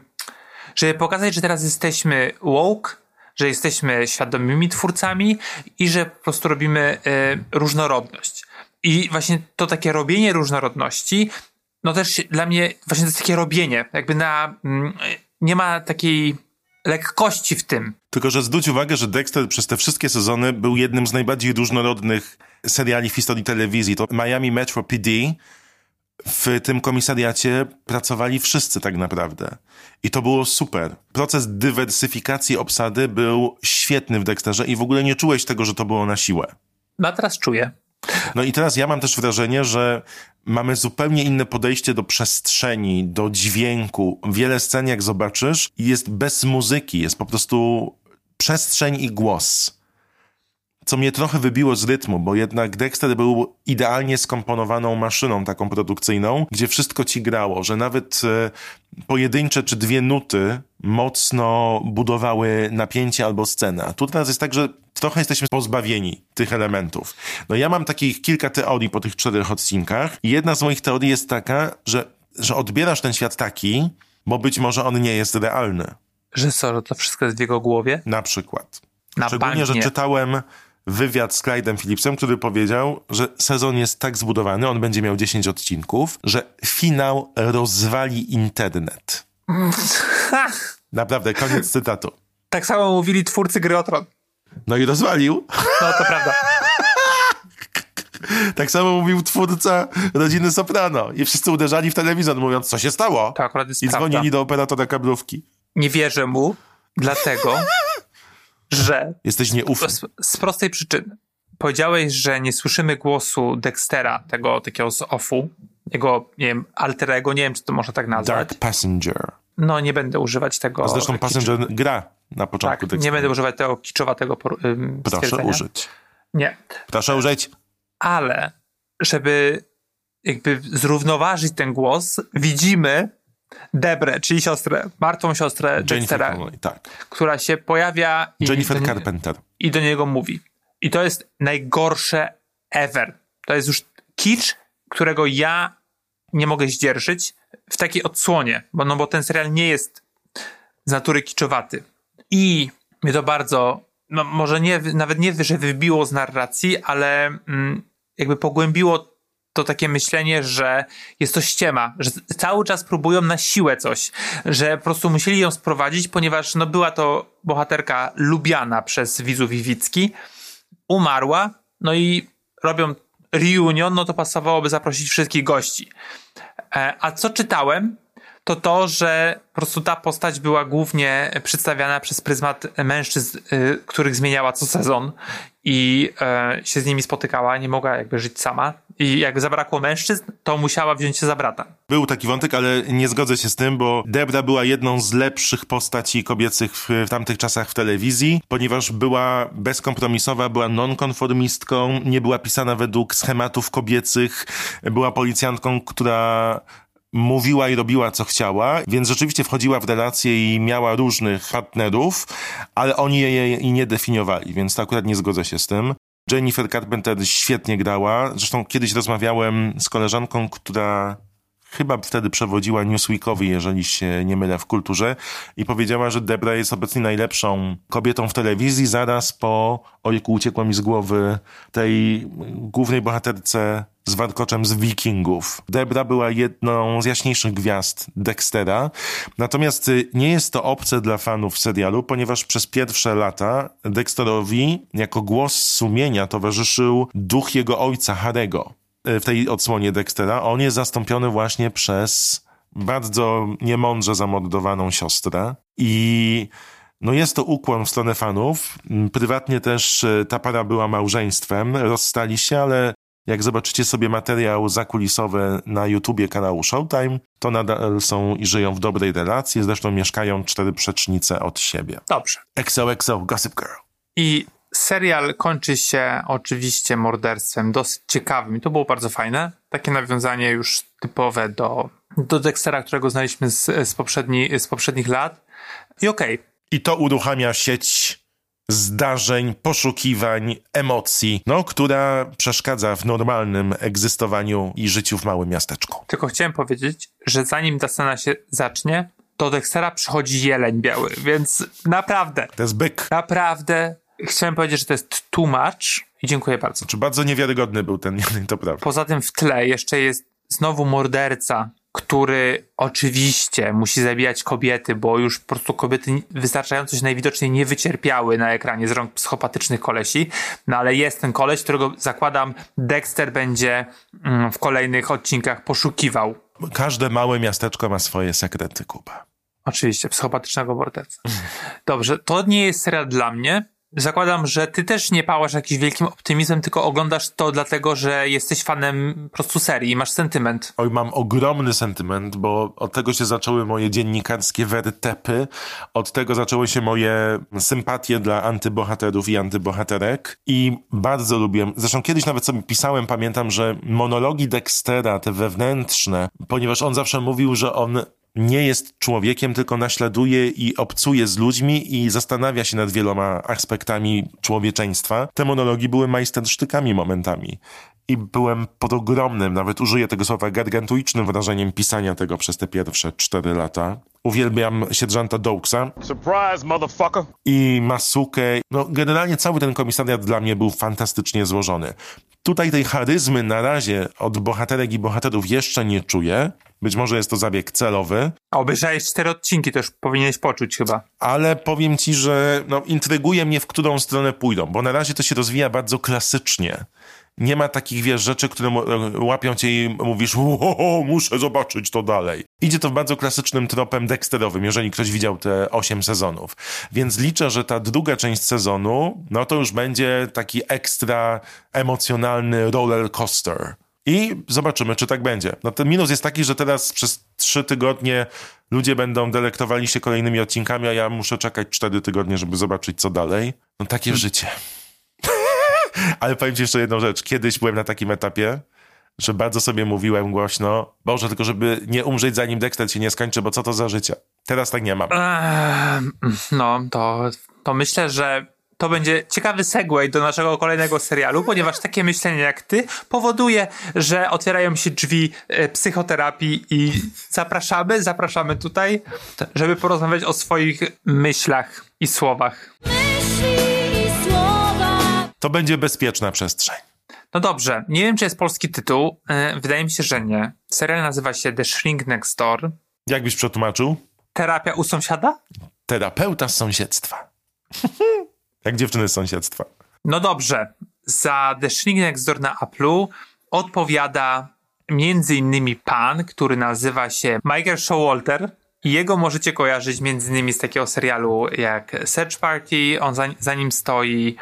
żeby pokazać, że teraz jesteśmy woke, że jesteśmy świadomymi twórcami i że po prostu robimy e, różnorodność. I właśnie to takie robienie różnorodności, no też dla mnie właśnie to jest takie robienie, jakby na, mm, nie ma takiej lekkości w tym. Tylko, że zwróć uwagę, że Dexter przez te wszystkie sezony był jednym z najbardziej różnorodnych seriali w historii telewizji. To Miami Metro PD w tym komisariacie pracowali wszyscy tak naprawdę. I to było super. Proces dywersyfikacji obsady był świetny w Dexterze i w ogóle nie czułeś tego, że to było na siłę. No a teraz czuję. No i teraz ja mam też wrażenie, że mamy zupełnie inne podejście do przestrzeni, do dźwięku. Wiele scen, jak zobaczysz, jest bez muzyki, jest po prostu przestrzeń i głos. Co mnie trochę wybiło z rytmu, bo jednak Dexter był idealnie skomponowaną maszyną taką produkcyjną, gdzie wszystko ci grało, że nawet e, pojedyncze czy dwie nuty mocno budowały napięcie albo scenę. A tu teraz jest tak, że trochę jesteśmy pozbawieni tych elementów. No ja mam takich kilka teorii po tych czterech odcinkach jedna z moich teorii jest taka, że, że odbierasz ten świat taki, bo być może on nie jest realny. Że co, że to wszystko jest w jego głowie? Na przykład. Na Szczególnie, bank że czytałem wywiad z Clyde'em Phillipsem, który powiedział, że sezon jest tak zbudowany, on będzie miał 10 odcinków, że finał rozwali internet. [laughs] Naprawdę, koniec cytatu. tak samo mówili twórcy Gry o Tron. No i rozwalił. No to prawda. [laughs] Tak samo mówił twórca rodziny Soprano. I wszyscy uderzali w telewizor, mówiąc, co się stało. To akurat jest I prawda. dzwonili do operatora kablówki. Nie wierzę mu, dlatego, że Jesteś nieufny. z, z prostej przyczyny. Powiedziałeś, że nie słyszymy głosu Dextera, tego takiego z offu, jego, nie wiem, alterego, nie wiem, czy to można tak nazwać. Dark Passenger. No, nie będę używać tego. A zresztą kicz- Passenger gra na początku Tak, tekstu. nie będę używać tego kiczowatego ym, Proszę użyć. Nie. Proszę użyć. Ale, żeby jakby zrównoważyć ten głos, widzimy Debrę, czyli siostrę, martwą siostrę Dextera, tak. która się pojawia i Jennifer do, Carpenter. i do niego mówi. I to jest najgorsze ever. To jest już kicz, którego ja nie mogę zdzierżyć w takiej odsłonie, bo, no, bo ten serial nie jest z natury kiczowaty. I mnie to bardzo, no, może nie, nawet nie, że wybiło z narracji, ale mm, jakby pogłębiło to takie myślenie, że jest to ściema, że cały czas próbują na siłę coś, że po prostu musieli ją sprowadzić, ponieważ no, była to bohaterka lubiana przez widzów Iwicki, umarła, no i robią reunion, no to pasowałoby zaprosić wszystkich gości. E, A co czytałem, to to, że po prostu ta postać była głównie przedstawiana przez pryzmat mężczyzn, y, których zmieniała co sezon i e, się z nimi spotykała, nie mogła jakby żyć sama. I jak zabrakło mężczyzn, to musiała wziąć się za brata. Był taki wątek, ale nie zgodzę się z tym, bo Debra była jedną z lepszych postaci kobiecych w, w tamtych czasach w telewizji, ponieważ była bezkompromisowa, była nonkonformistką, nie była pisana według schematów kobiecych, była policjantką, która mówiła i robiła co chciała, więc rzeczywiście wchodziła w relacje i miała różnych partnerów, ale oni jej, nie definiowali, więc to akurat nie zgodzę się z tym. Jennifer Carpenter świetnie grała. Zresztą kiedyś rozmawiałem z koleżanką, która chyba wtedy przewodziła Newsweekowi, jeżeli się nie mylę, w kulturze i powiedziała, że Debra jest obecnie najlepszą kobietą w telewizji zaraz po, ojku, uciekła mi z głowy, tej głównej bohaterce z warkoczem z Wikingów. Debra była jedną z jaśniejszych gwiazd Dextera. Natomiast y, nie jest to obce dla fanów serialu, ponieważ przez pierwsze lata Dexterowi jako głos sumienia towarzyszył duch jego ojca, Harego. Y, W tej odsłonie Dextera on jest zastąpiony właśnie przez bardzo niemądrze zamordowaną siostrę i no jest to ukłon w stronę fanów. Mm, Prywatnie też y, ta para była małżeństwem, rozstali się, ale jak zobaczycie sobie materiał zakulisowy na YouTubie kanału Showtime, to nadal są i żyją w dobrej relacji, zresztą mieszkają cztery przecznice od siebie. Dobrze. XOXO Gossip Girl. I serial kończy się oczywiście morderstwem dosyć ciekawym i to było bardzo fajne. Takie nawiązanie już typowe do, do Dextera, którego znaliśmy z, z, poprzedni, z poprzednich lat. I okej, I to uruchamia sieć zdarzeń, poszukiwań, emocji, no, która przeszkadza w normalnym egzystowaniu i życiu w małym miasteczku. tylko chciałem powiedzieć, że zanim ta scena się zacznie, do Dextera przychodzi jeleń biały, więc naprawdę, To jest byk. naprawdę chciałem powiedzieć, że to jest too much i dziękuję bardzo. Czy bardzo niewiarygodny był ten, to prawda. Poza tym w tle jeszcze jest znowu morderca, który oczywiście musi zabijać kobiety, bo już po prostu kobiety wystarczająco się najwidoczniej nie wycierpiały na ekranie z rąk psychopatycznych kolesi. No ale jest ten koleś, którego zakładam Dexter będzie mm, w kolejnych odcinkach poszukiwał. Każde małe miasteczko ma swoje sekrety, Kuba. Oczywiście, psychopatycznego morderca. Dobrze, to nie jest serial dla mnie. Zakładam, że ty też nie pałasz jakimś wielkim optymizmem, tylko oglądasz to dlatego, że jesteś fanem po prostu serii i masz sentyment. Oj, mam ogromny sentyment, bo od tego się zaczęły moje dziennikarskie wertepy, od tego zaczęły się moje sympatie dla antybohaterów i antybohaterek i bardzo lubię, zresztą kiedyś nawet sobie pisałem, pamiętam, że monologi Dextera, te wewnętrzne, ponieważ on zawsze mówił, że on nie jest człowiekiem, tylko naśladuje i obcuje z ludźmi i zastanawia się nad wieloma aspektami człowieczeństwa. Te monologi były majstersztykami momentami. I byłem pod ogromnym, nawet użyję tego słowa, gargantuicznym wrażeniem pisania tego przez te pierwsze cztery lata. Uwielbiam sierżanta Doaksa Surprise, motherfucker! i Masukę. No, generalnie cały ten komisariat dla mnie był fantastycznie złożony. Tutaj tej charyzmy na razie od bohaterek i bohaterów jeszcze nie czuję. Być może jest to zabieg celowy, A obejrzałeś cztery odcinki, to już powinieneś poczuć chyba. ale powiem ci, że no, intryguje mnie, w którą stronę pójdą, bo na razie to się rozwija bardzo klasycznie. Nie ma takich, wiesz, rzeczy, które mu- łapią cię i mówisz, o, muszę zobaczyć to dalej. Idzie to bardzo klasycznym tropem Dexterowym, jeżeli ktoś widział te osiem sezonów. Więc liczę, że ta druga część sezonu, no to już będzie taki ekstra emocjonalny roller coaster. I zobaczymy, czy tak będzie. No ten minus jest taki, że teraz przez trzy tygodnie ludzie będą delektowali się kolejnymi odcinkami, a ja muszę czekać cztery tygodnie, żeby zobaczyć, co dalej. No takie życie. Ale powiem ci jeszcze jedną rzecz. Kiedyś byłem na takim etapie, że bardzo sobie mówiłem głośno, Boże, tylko żeby nie umrzeć zanim Dexter się nie skończy, bo co to za życie? Teraz tak nie mam. Eee, no, to, to myślę, że to będzie ciekawy segway do naszego kolejnego serialu, ponieważ takie myślenie jak ty powoduje, że otwierają się drzwi e, psychoterapii i zapraszamy, zapraszamy tutaj, żeby porozmawiać o swoich myślach i słowach. To będzie bezpieczna przestrzeń. No dobrze, nie wiem czy jest polski tytuł, e, wydaje mi się, że nie. Serial nazywa się The Shrink Next Door. Jak byś przetłumaczył? Terapia u sąsiada? Terapeuta z sąsiedztwa. [laughs] Jak dziewczyny z sąsiedztwa. No dobrze, za The Shrink Next Door na Apple'u odpowiada między innymi pan, który nazywa się Michael Showalter jego możecie kojarzyć między innymi z takiego serialu jak Search Party, on za, za nim stoi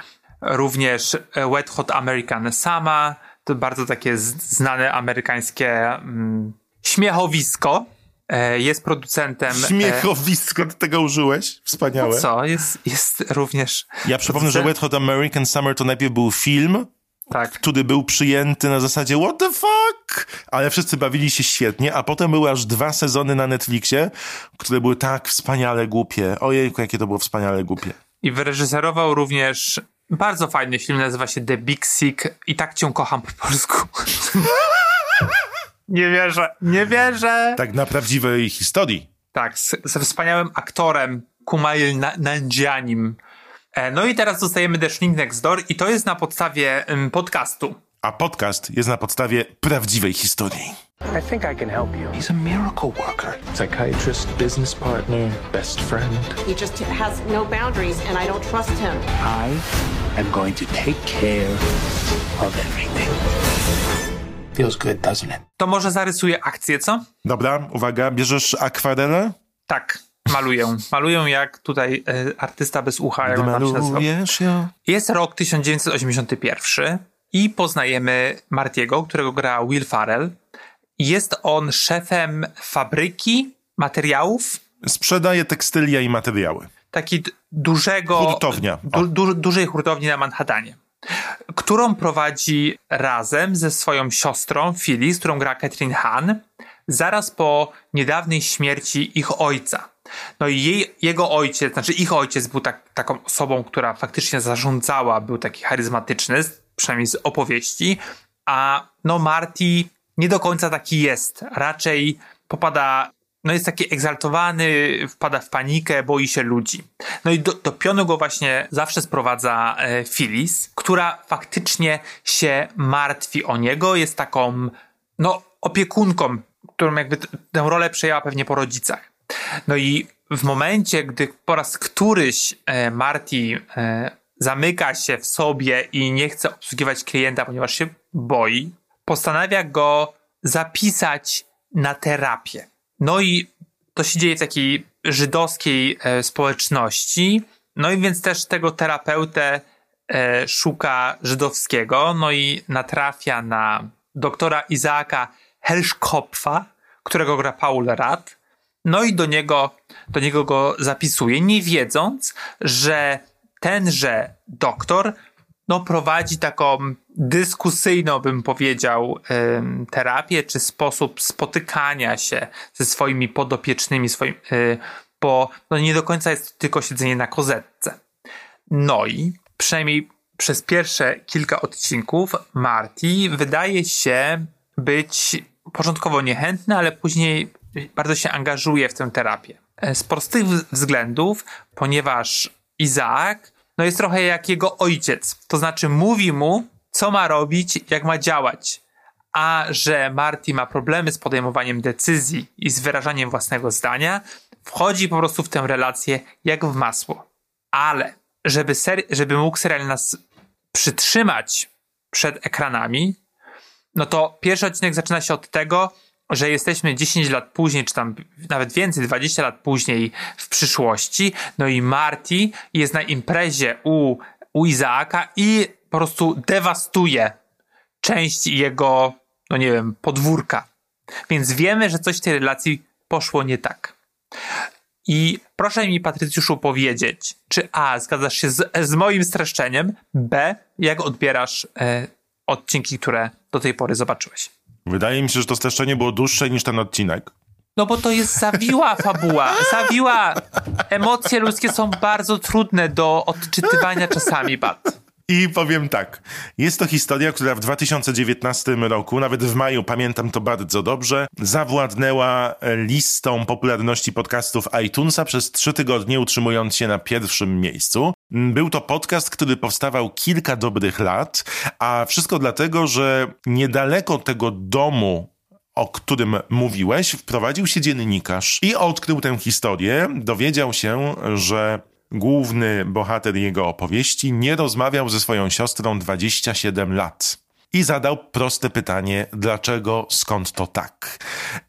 również Wet Hot American Sama, to bardzo takie znane amerykańskie mm, śmiechowisko. E, Jest producentem... e, Śmiechowisko, ty tego użyłeś? Wspaniałe. no co, jest, jest również... Ja przypomnę, że Wet Hot American Summer to najpierw był film, Tak. który był przyjęty na zasadzie what the fuck, ale wszyscy bawili się świetnie, a potem były aż dwa sezony na Netflixie, które były tak wspaniale głupie. Ojejku, jakie to było wspaniale głupie. I wyreżyserował również Bardzo fajny film, nazywa się The Big Sick i tak cię kocham po polsku. [laughs] nie wierzę, nie wierzę. Tak na prawdziwej historii. Tak, z, ze wspaniałym aktorem Kumail Na- Nanjianim. E, No i teraz dostajemy The Shrink Next Door i to jest na podstawie podcastu. A podcast jest na podstawie prawdziwej historii. I think I can help you. He's a miracle worker, psychiatrist, business partner, best friend. He just has no boundaries, and I don't trust him. I am going to take care of everything. Feels good, doesn't it? To może zarysuję akcję, co? Dobra, uwaga, bierzesz akwarelę? Tak, maluję. Maluję jak tutaj e, artysta bez ucha, jak on tam się nazywa. Malujesz ją? Jest rok 1981 i poznajemy Martiego, którego gra Will Farrell. Jest on szefem fabryki materiałów, Sprzedaje tekstylia i materiały. taki dużego... Hurtownia. Du, du, dużej hurtowni na Manhattanie, którą prowadzi razem ze swoją siostrą Phyllis, którą gra Catherine Hahn, zaraz po niedawnej śmierci ich ojca. No i jej, jego ojciec, znaczy ich ojciec był tak, taką osobą, która faktycznie zarządzała, był taki charyzmatyczny, przynajmniej z opowieści, a no Marty nie do końca taki jest. Raczej popada, no jest taki egzaltowany, wpada w panikę, boi się ludzi. No i do, do pionu go właśnie zawsze sprowadza e, Phyllis, która faktycznie się martwi o niego, jest taką, no, opiekunką, którą jakby t- tę rolę przejęła pewnie po rodzicach. No i w momencie, gdy po raz któryś e, Marty e, zamyka się w sobie i nie chce obsługiwać klienta, ponieważ się boi, postanawia go zapisać na terapię. No i to się dzieje w takiej żydowskiej e, społeczności. No i więc też tego terapeutę e, szuka żydowskiego, no i natrafia na doktora Izaaka Helschkopfa, którego gra Paul Rad. No i do niego, do niego go zapisuje, nie wiedząc, że tenże doktor no, prowadzi taką dyskusyjną, bym powiedział, terapię, czy sposób spotykania się ze swoimi podopiecznymi, swoim, y, bo no, nie do końca jest to tylko siedzenie na kozetce. No i przynajmniej przez pierwsze kilka odcinków Marty wydaje się być początkowo niechętny, ale później bardzo się angażuje w tę terapię. E, Z prostych względów, ponieważ Izaak no jest trochę jak jego ojciec. To znaczy mówi mu, co ma robić, jak ma działać. A że Marty ma problemy z podejmowaniem decyzji i z wyrażaniem własnego zdania, wchodzi po prostu w tę relację jak w masło. Ale żeby, ser- żeby mógł serial nas przytrzymać przed ekranami, no to pierwszy odcinek zaczyna się od tego, że jesteśmy 10 lat później, czy tam nawet więcej, 20 lat później w przyszłości, no i Marty jest na imprezie u, u Izaaka i po prostu dewastuje część jego, no nie wiem, podwórka. Więc wiemy, że coś w tej relacji poszło nie tak. I proszę mi, Patrycjuszu, powiedzieć, czy A, zgadzasz się z, z moim streszczeniem, B, jak odbierasz e, odcinki, które do tej pory zobaczyłeś? Wydaje mi się, że to streszczenie było dłuższe niż ten odcinek. No bo to jest zawiła fabuła, zawiła. Emocje ludzkie są bardzo trudne do odczytywania czasami, Bat. I powiem tak, jest to historia, która w 2019 roku, nawet w maju, pamiętam to bardzo dobrze, zawładnęła listą popularności podcastów iTunesa przez trzy tygodnie, utrzymując się na pierwszym miejscu. Mm, Był to podcast, który powstawał kilka dobrych lat, a wszystko dlatego, że niedaleko tego domu, o którym mówiłeś, wprowadził się dziennikarz i odkrył tę historię. Dowiedział się, że główny bohater jego opowieści nie rozmawiał ze swoją siostrą 27 lat. I zadał proste pytanie, dlaczego, skąd to tak?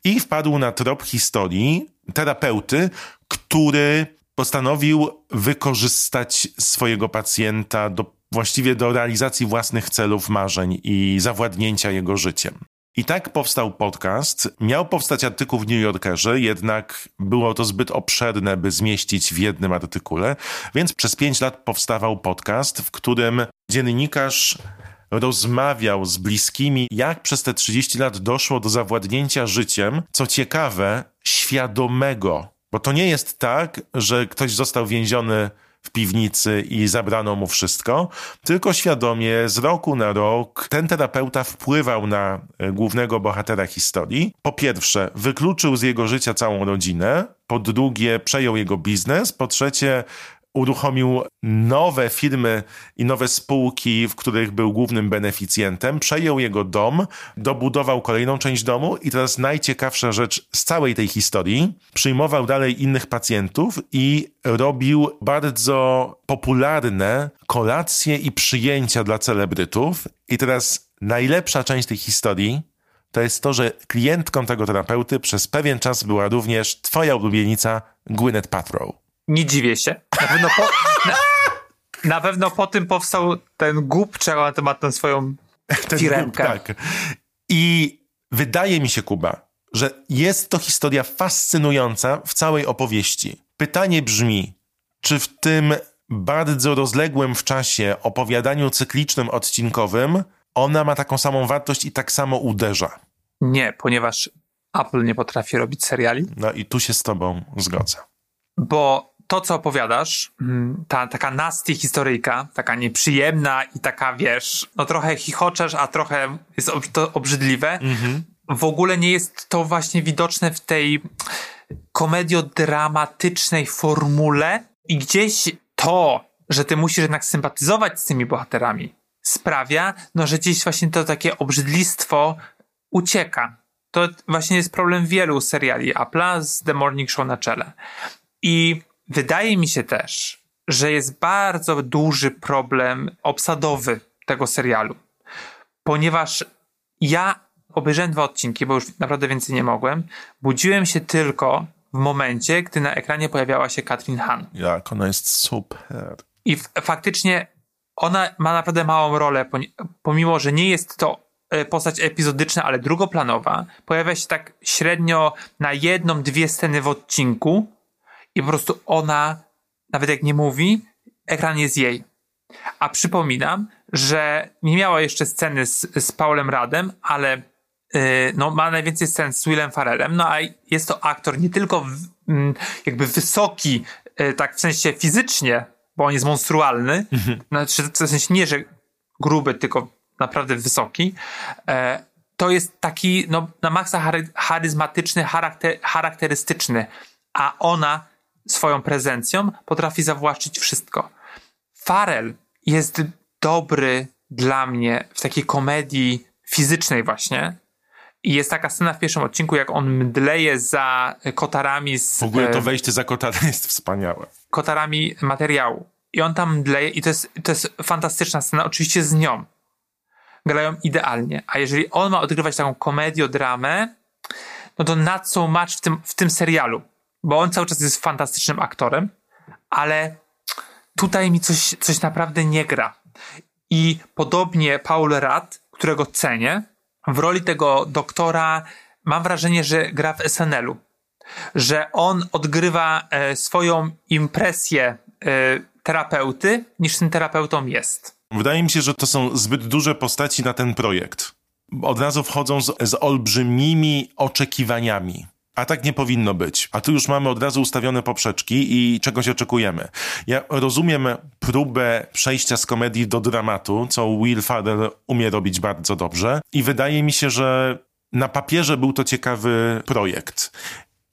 I wpadł na trop historii terapeuty, który postanowił wykorzystać swojego pacjenta do, właściwie do realizacji własnych celów, marzeń i zawładnięcia jego życiem. I tak powstał podcast. Miał powstać artykuł w New Yorkerze, jednak było to zbyt obszerne, by zmieścić w jednym artykule, więc przez pięć lat powstawał podcast, w którym dziennikarz rozmawiał z bliskimi, jak przez te 30 lat doszło do zawładnięcia życiem, co ciekawe, świadomego. Bo to nie jest tak, że ktoś został więziony w piwnicy i zabrano mu wszystko, tylko świadomie z roku na rok ten terapeuta wpływał na e, głównego bohatera historii. Po pierwsze, wykluczył z jego życia całą rodzinę, po drugie, przejął jego biznes, po trzecie, uruchomił nowe firmy i nowe spółki, w których był głównym beneficjentem, przejął jego dom, dobudował kolejną część domu i teraz najciekawsza rzecz z całej tej historii, przyjmował dalej innych pacjentów i robił bardzo popularne kolacje i przyjęcia dla celebrytów. I teraz najlepsza część tej historii to jest to, że klientką tego terapeuty przez pewien czas była również twoja ulubienica Gwyneth Paltrow. Nie dziwię się. Na pewno po, na, na pewno po tym powstał ten głup, czego na temat tę swoją [laughs] Ten firemkę. tak. I wydaje mi się, Kuba, że jest to historia fascynująca w całej opowieści. Pytanie brzmi, czy w tym bardzo rozległym w czasie opowiadaniu cyklicznym, odcinkowym, ona ma taką samą wartość i tak samo uderza? Nie, ponieważ Apple nie potrafi robić seriali. No i tu się z tobą zgodzę. Bo to, co opowiadasz, mm, ta taka nasty historyjka, taka nieprzyjemna i taka, wiesz, no trochę chichoczesz, a trochę jest to obrzydliwe, w ogóle nie jest to właśnie widoczne w tej komediodramatycznej formule i gdzieś to, że ty musisz jednak sympatyzować z tymi bohaterami, sprawia, no, że gdzieś właśnie to takie obrzydlistwo ucieka. To właśnie jest problem wielu seriali Apple'a z The Morning Show na czele. I wydaje mi się też, że jest bardzo duży problem obsadowy tego serialu. Ponieważ ja obejrzałem dwa odcinki, bo już naprawdę więcej nie mogłem. Budziłem się tylko w momencie, gdy na ekranie pojawiała się Katrin Han. Jak ona jest super. I faktycznie ona ma naprawdę małą rolę, pomimo, że nie jest to e, postać epizodyczna, ale drugoplanowa. Pojawia się tak średnio na jedną, dwie sceny w odcinku i po prostu ona, nawet jak nie mówi, ekran jest jej. A przypominam, że nie miała jeszcze sceny z, z Paulem Radem, ale yy, no, ma najwięcej scen z Willem Farrellem, no a jest to aktor nie tylko w, mm, jakby wysoki, yy, tak w sensie fizycznie, bo on jest monstrualny, znaczy w sensie nie, że gruby, tylko naprawdę wysoki, e, to jest taki no, na maksa chary- charyzmatyczny, charakter, charakterystyczny, a ona swoją prezencją potrafi zawłaszczyć wszystko. Farel jest dobry dla mnie w takiej komedii fizycznej właśnie. I jest taka scena w pierwszym odcinku, jak on mdleje za kotarami z W ogóle to e, wejście za kotara [laughs] jest wspaniałe. kotarami materiału. I on tam mdleje i to jest, to jest fantastyczna scena, oczywiście z nią. Grają idealnie. A jeżeli on ma odgrywać taką komediodramę, no to not so much w tym, w tym serialu. Bo on cały czas jest fantastycznym aktorem, ale tutaj mi coś, coś naprawdę nie gra. I podobnie Paul Rudd, którego cenię, w roli tego doktora mam wrażenie, że gra w SNL-u. Że on odgrywa e, swoją impresję e, terapeuty, niż tym terapeutą jest. Wydaje mi się, że to są zbyt duże postaci na ten projekt. Od razu wchodzą z, z olbrzymimi oczekiwaniami. A tak nie powinno być. A tu już mamy od razu ustawione poprzeczki i czegoś oczekujemy. Ja rozumiem próbę przejścia z komedii do dramatu, co Will Farrell umie robić bardzo dobrze. I wydaje mi się, że na papierze był to ciekawy projekt.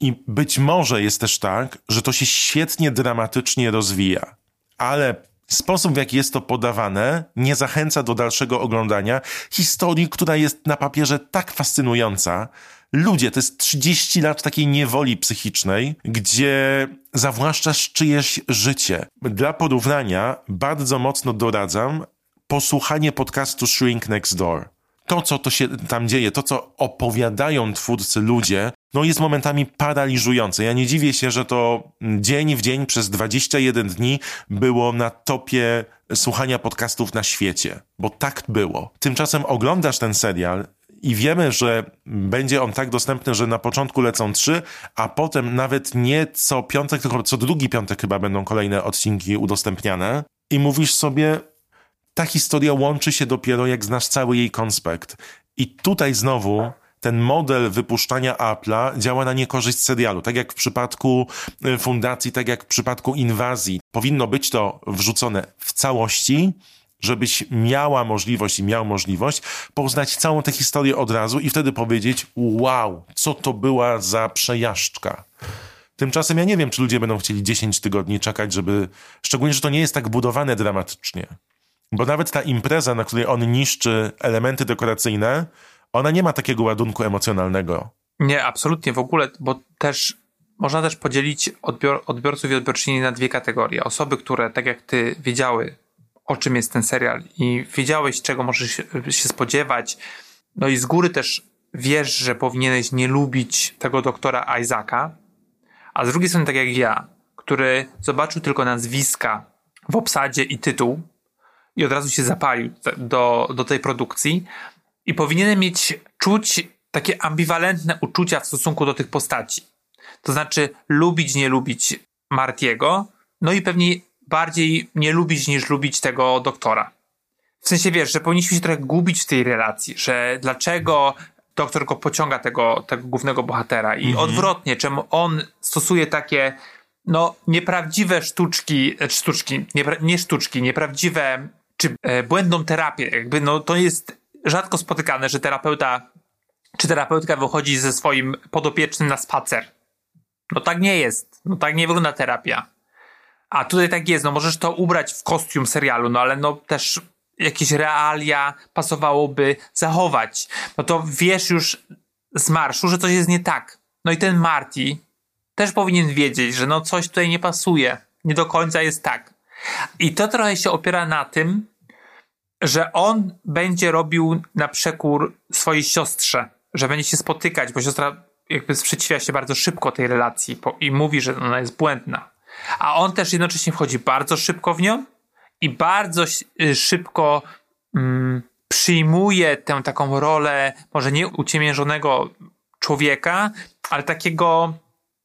I być może jest też tak, że to się świetnie dramatycznie rozwija. Ale sposób, w jaki jest to podawane, nie zachęca do dalszego oglądania historii, która jest na papierze tak fascynująca. Ludzie, to jest 30 lat takiej niewoli psychicznej, gdzie zawłaszczasz czyjeś życie. Dla porównania bardzo mocno doradzam posłuchanie podcastu Shrink Next Door. To, co to się tam dzieje, to, co opowiadają twórcy ludzie, no jest momentami paraliżujące. Ja nie dziwię się, że to dzień w dzień przez 21 dni było na topie słuchania podcastów na świecie, bo tak było. Tymczasem oglądasz ten serial i wiemy, że będzie on tak dostępny, że na początku lecą trzy, a potem nawet nie co piątek, tylko co drugi piątek chyba będą kolejne odcinki udostępniane. I mówisz sobie, ta historia łączy się dopiero jak znasz cały jej konspekt. I tutaj znowu ten model wypuszczania Apple'a działa na niekorzyść serialu. Tak jak w przypadku y, fundacji, tak jak w przypadku inwazji. Powinno być to wrzucone w całości, żebyś miała możliwość i miał możliwość poznać całą tę historię od razu i wtedy powiedzieć: Wow, co to była za przejażdżka. Tymczasem ja nie wiem, czy ludzie będą chcieli 10 tygodni czekać, żeby. Szczególnie, że to nie jest tak budowane dramatycznie. Bo nawet ta impreza, na której on niszczy elementy dekoracyjne, ona nie ma takiego ładunku emocjonalnego. Nie, absolutnie w ogóle, bo też można też podzielić odbior, odbiorców i odbiorczyni na dwie kategorie. Osoby, które, tak jak ty, wiedziały, o czym jest ten serial i wiedziałeś, czego możesz się spodziewać, no i z góry też wiesz, że powinieneś nie lubić tego doktora Isaaca, a z drugiej strony, tak jak ja, który zobaczył tylko nazwiska w obsadzie i tytuł i od razu się zapalił do, do tej produkcji i powinienem mieć czuć takie ambiwalentne uczucia w stosunku do tych postaci. To znaczy lubić, nie lubić Martiego, no i pewnie bardziej nie lubić niż lubić tego doktora. W sensie wiesz, że powinniśmy się trochę gubić w tej relacji, że dlaczego doktor go pociąga tego, tego głównego bohatera i mhm. odwrotnie, czemu on stosuje takie no nieprawdziwe sztuczki, e, sztuczki, nie, nie sztuczki, nieprawdziwe czy e, błędną terapię. Jakby no to jest rzadko spotykane, że terapeuta czy terapeutka wychodzi ze swoim podopiecznym na spacer. No tak nie jest. No tak nie wygląda terapia. A tutaj tak jest, no możesz to ubrać w kostium serialu, no ale no też jakieś realia pasowałoby zachować. No to wiesz już z marszu, że coś jest nie tak. No i ten Marty też powinien wiedzieć, że no coś tutaj nie pasuje. Nie do końca jest tak. I to trochę się opiera na tym, że on będzie robił na przekór swojej siostrze, że będzie się spotykać, bo siostra jakby sprzeciwia się bardzo szybko tej relacji i mówi, że ona jest błędna. A on też jednocześnie wchodzi bardzo szybko w nią i bardzo y, szybko mm, przyjmuje tę taką rolę, może nie uciemiężonego człowieka, ale takiego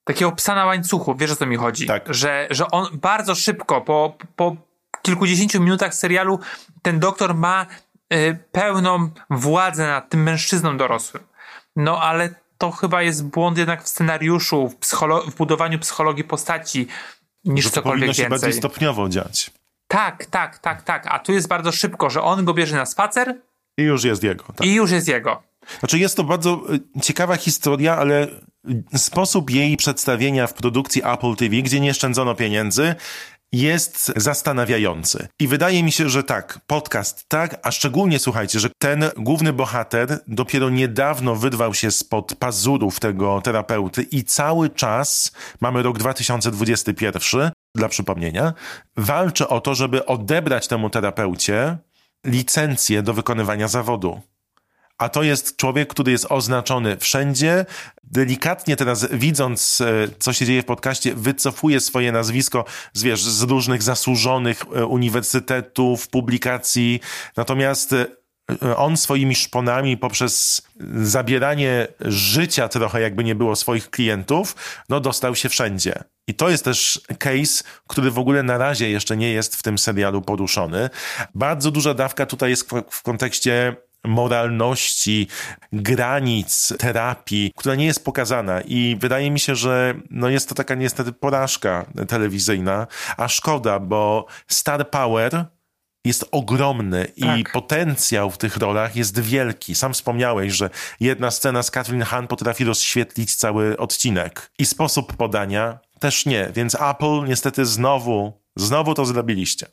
takiego psa na łańcuchu, wiesz o co mi chodzi? Tak. Że, że on bardzo szybko, po, po kilkudziesięciu minutach serialu, ten doktor ma y, pełną władzę nad tym mężczyzną dorosłym. No ale to chyba jest błąd jednak w scenariuszu, w, w budowaniu psychologii postaci, niż że to cokolwiek powinno się więcej. bardziej stopniowo dziać. Tak, tak, tak, tak. A tu jest bardzo szybko, że on go bierze na spacer. I już jest jego. Tak. I już jest jego. Znaczy jest to bardzo y, ciekawa historia, ale sposób jej przedstawienia w produkcji Apple TV, gdzie nie szczędzono pieniędzy, jest zastanawiający. I wydaje mi się, że tak, podcast tak, a szczególnie słuchajcie, że ten główny bohater dopiero niedawno wyrwał się spod pazurów tego terapeuty i cały czas, mamy rok 2021, dla przypomnienia, walczy o to, żeby odebrać temu terapeucie licencję do wykonywania zawodu. A to jest człowiek, który jest oznaczony wszędzie. Delikatnie teraz, widząc, e, co się dzieje w podcaście, wycofuje swoje nazwisko z, wiesz, z różnych zasłużonych e, uniwersytetów, publikacji. Natomiast e, on swoimi szponami poprzez zabieranie życia trochę, jakby nie było swoich klientów, no dostał się wszędzie. I to jest też case, który w ogóle na razie jeszcze nie jest w tym serialu poruszony. Bardzo duża dawka tutaj jest w kontekście moralności, granic terapii, która nie jest pokazana i wydaje mi się, że no jest to taka niestety porażka telewizyjna, a szkoda, bo Star Power jest ogromny tak. i potencjał w tych rolach jest wielki. Sam wspomniałeś, że jedna scena z Catherine Hahn potrafi rozświetlić cały odcinek. I sposób podania też nie, więc Apple niestety znowu, znowu to zrobiliście.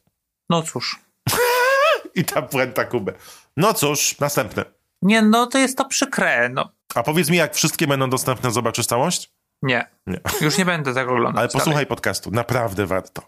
No cóż. [laughs] I ta puenta Kubę. No cóż, następne. Nie, no to jest to przykre. No. A powiedz mi, jak wszystkie będą dostępne, zobaczysz całość? Nie. nie. [laughs] Już nie będę tego oglądać. Ale posłuchaj dalej. podcastu, naprawdę warto.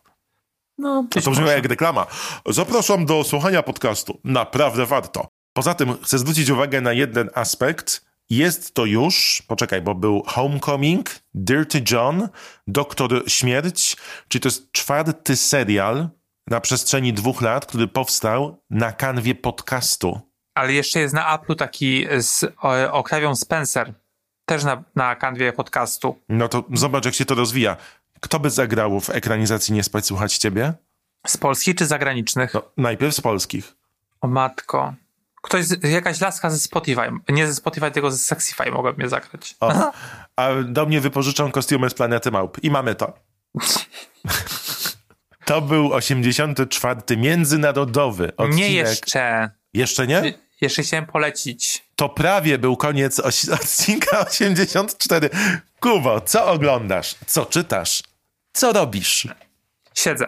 No, to brzmi jak reklama. Zapraszam do słuchania podcastu. Naprawdę warto. Poza tym chcę zwrócić uwagę na jeden aspekt. Jest to już, poczekaj, bo był Homecoming, Dirty John, Doktor Śmierć, czyli to jest czwarty serial na przestrzeni dwóch lat, który powstał na kanwie podcastu. Ale jeszcze jest na Apple taki z Octavią Spencer, też na, na kanwie podcastu. No to zobacz, jak się to rozwija. Kto by zagrał w ekranizacji Nie spać, słuchać ciebie? Z polskich czy zagranicznych? No, najpierw z polskich. O matko. Ktoś, jakaś laska ze Spotify, nie ze Spotify, tylko ze Sexify mogła mnie zagrać. O, a do mnie wypożyczą kostiumy z Planety Małp. I mamy to. [laughs] To był 84. międzynarodowy odcinek. Nie jeszcze. Jeszcze nie? Jeszcze chciałem polecić. To prawie był koniec [laughs] odcinka 84. Kubo, co oglądasz? Co czytasz? Co robisz? Siedzę.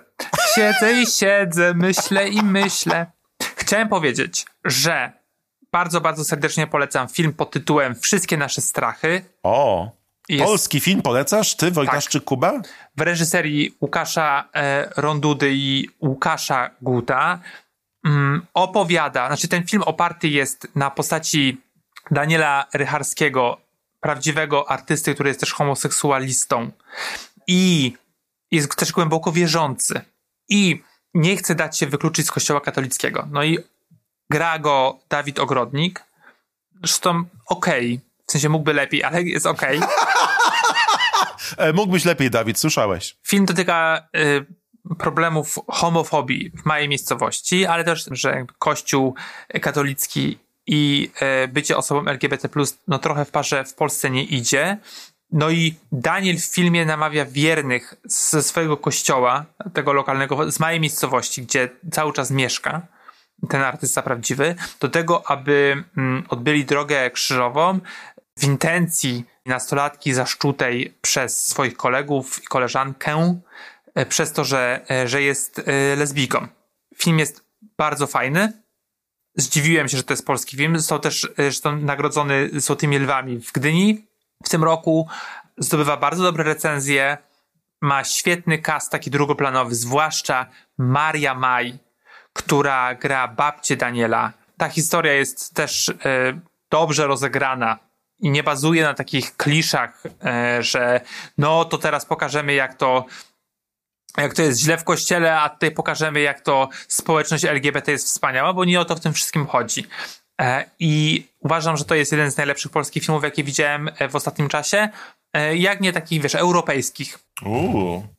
Siedzę i siedzę, myślę i myślę. Chciałem powiedzieć, że bardzo, bardzo serdecznie polecam film pod tytułem Wszystkie nasze strachy O, Jest- polski film polecasz? Ty, Wojtaszczyk Kuba? w reżyserii Łukasza e, Rondudy i Łukasza Guta. Mm, opowiada, znaczy ten film oparty jest na postaci Daniela Rycharskiego, prawdziwego artysty, który jest też homoseksualistą i jest też głęboko wierzący i nie chce dać się wykluczyć z kościoła katolickiego. No i gra go Dawid Ogrodnik. Zresztą okej, w sensie mógłby lepiej, ale jest okej. [laughs] E, mógłbyś lepiej, Dawid, słyszałeś. Film dotyka y, problemów homofobii w małej miejscowości, ale też, że Kościół katolicki i y, bycie osobą LGBT, no trochę w parze w Polsce nie idzie. No i Daniel w filmie namawia wiernych ze swojego kościoła, tego lokalnego, z małej miejscowości, gdzie cały czas mieszka ten artysta prawdziwy, do tego, aby mm, odbyli drogę krzyżową w intencji nastolatki zaszczutej przez swoich kolegów i koleżankę e, przez to, że, e, że jest e, lesbijką. Film jest bardzo fajny. Zdziwiłem się, że to jest polski film. Został też zresztą nagrodzony Złotymi Lwami w Gdyni w tym roku. Zdobywa bardzo dobre recenzje. Ma świetny cast, taki drugoplanowy, zwłaszcza Maria Maj, która gra babcię Daniela. Ta historia jest też dobrze rozegrana i nie bazuje na takich kliszach, e, że no to teraz pokażemy jak to jak to jest źle w kościele, a tutaj pokażemy jak to społeczność LGBT jest wspaniała, bo nie o to w tym wszystkim chodzi. E, I uważam, że to jest jeden z najlepszych polskich filmów, jakie widziałem e, w ostatnim czasie. Jak nie takich, wiesz, europejskich.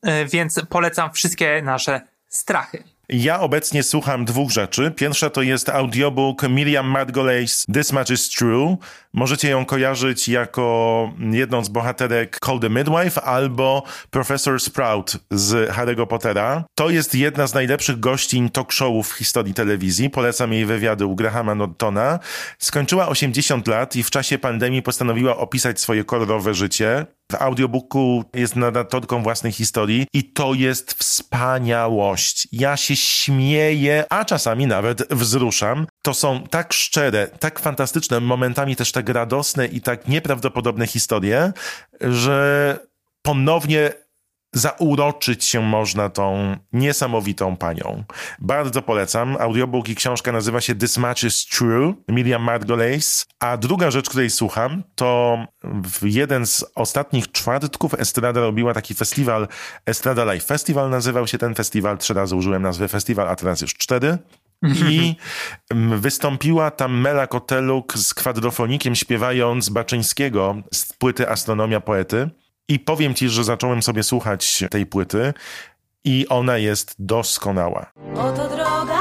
E, Więc polecam wszystkie nasze strachy. Ja obecnie słucham dwóch rzeczy. Pierwsza to jest audiobook Miriam Margolyes This Much Is True. Możecie ją kojarzyć jako jedną z bohaterek Call the Midwife albo Professor Sprout z Harry'ego Pottera. To jest jedna z najlepszych gościń talk showów w historii telewizji. Polecam jej wywiady u Grahama Nortona. Skończyła 80 lat i w czasie pandemii postanowiła opisać swoje kolorowe życie. W audiobooku jest narratorką własnej historii i to jest wspaniałość. Ja się śmieję, a czasami nawet wzruszam. To są tak szczere, tak fantastyczne, momentami też tak radosne i tak nieprawdopodobne historie, że ponownie zauroczyć się można tą niesamowitą panią. Bardzo polecam. Audiobook i książka nazywa się This Much is True, Miriam Margolyes. A druga rzecz, której słucham, to w jeden z ostatnich czwartków Estrada robiła taki festiwal, Estrada Live Festival nazywał się ten festiwal. Trzy razy użyłem nazwy festiwal, a teraz już cztery. I mm, wystąpiła tam Mela Koteluk z kwadrofonikiem śpiewając Baczyńskiego z płyty Astronomia Poety. I powiem ci, że zacząłem sobie słuchać tej płyty i ona jest doskonała. Oto droga.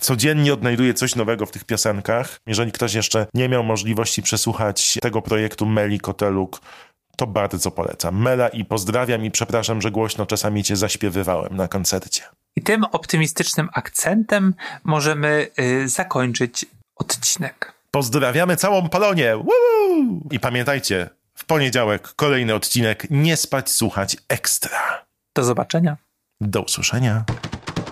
Codziennie odnajduję coś nowego w tych piosenkach. Jeżeli ktoś jeszcze nie miał możliwości przesłuchać tego projektu Meli Koteluk, to bardzo polecam. Mela i pozdrawiam i przepraszam, że głośno czasami cię zaśpiewywałem na koncercie. I tym optymistycznym akcentem możemy y, zakończyć odcinek. Pozdrawiamy całą Polonię! Woo! I pamiętajcie, w poniedziałek kolejny odcinek Nie spać, słuchać ekstra. Do zobaczenia. Do usłyszenia.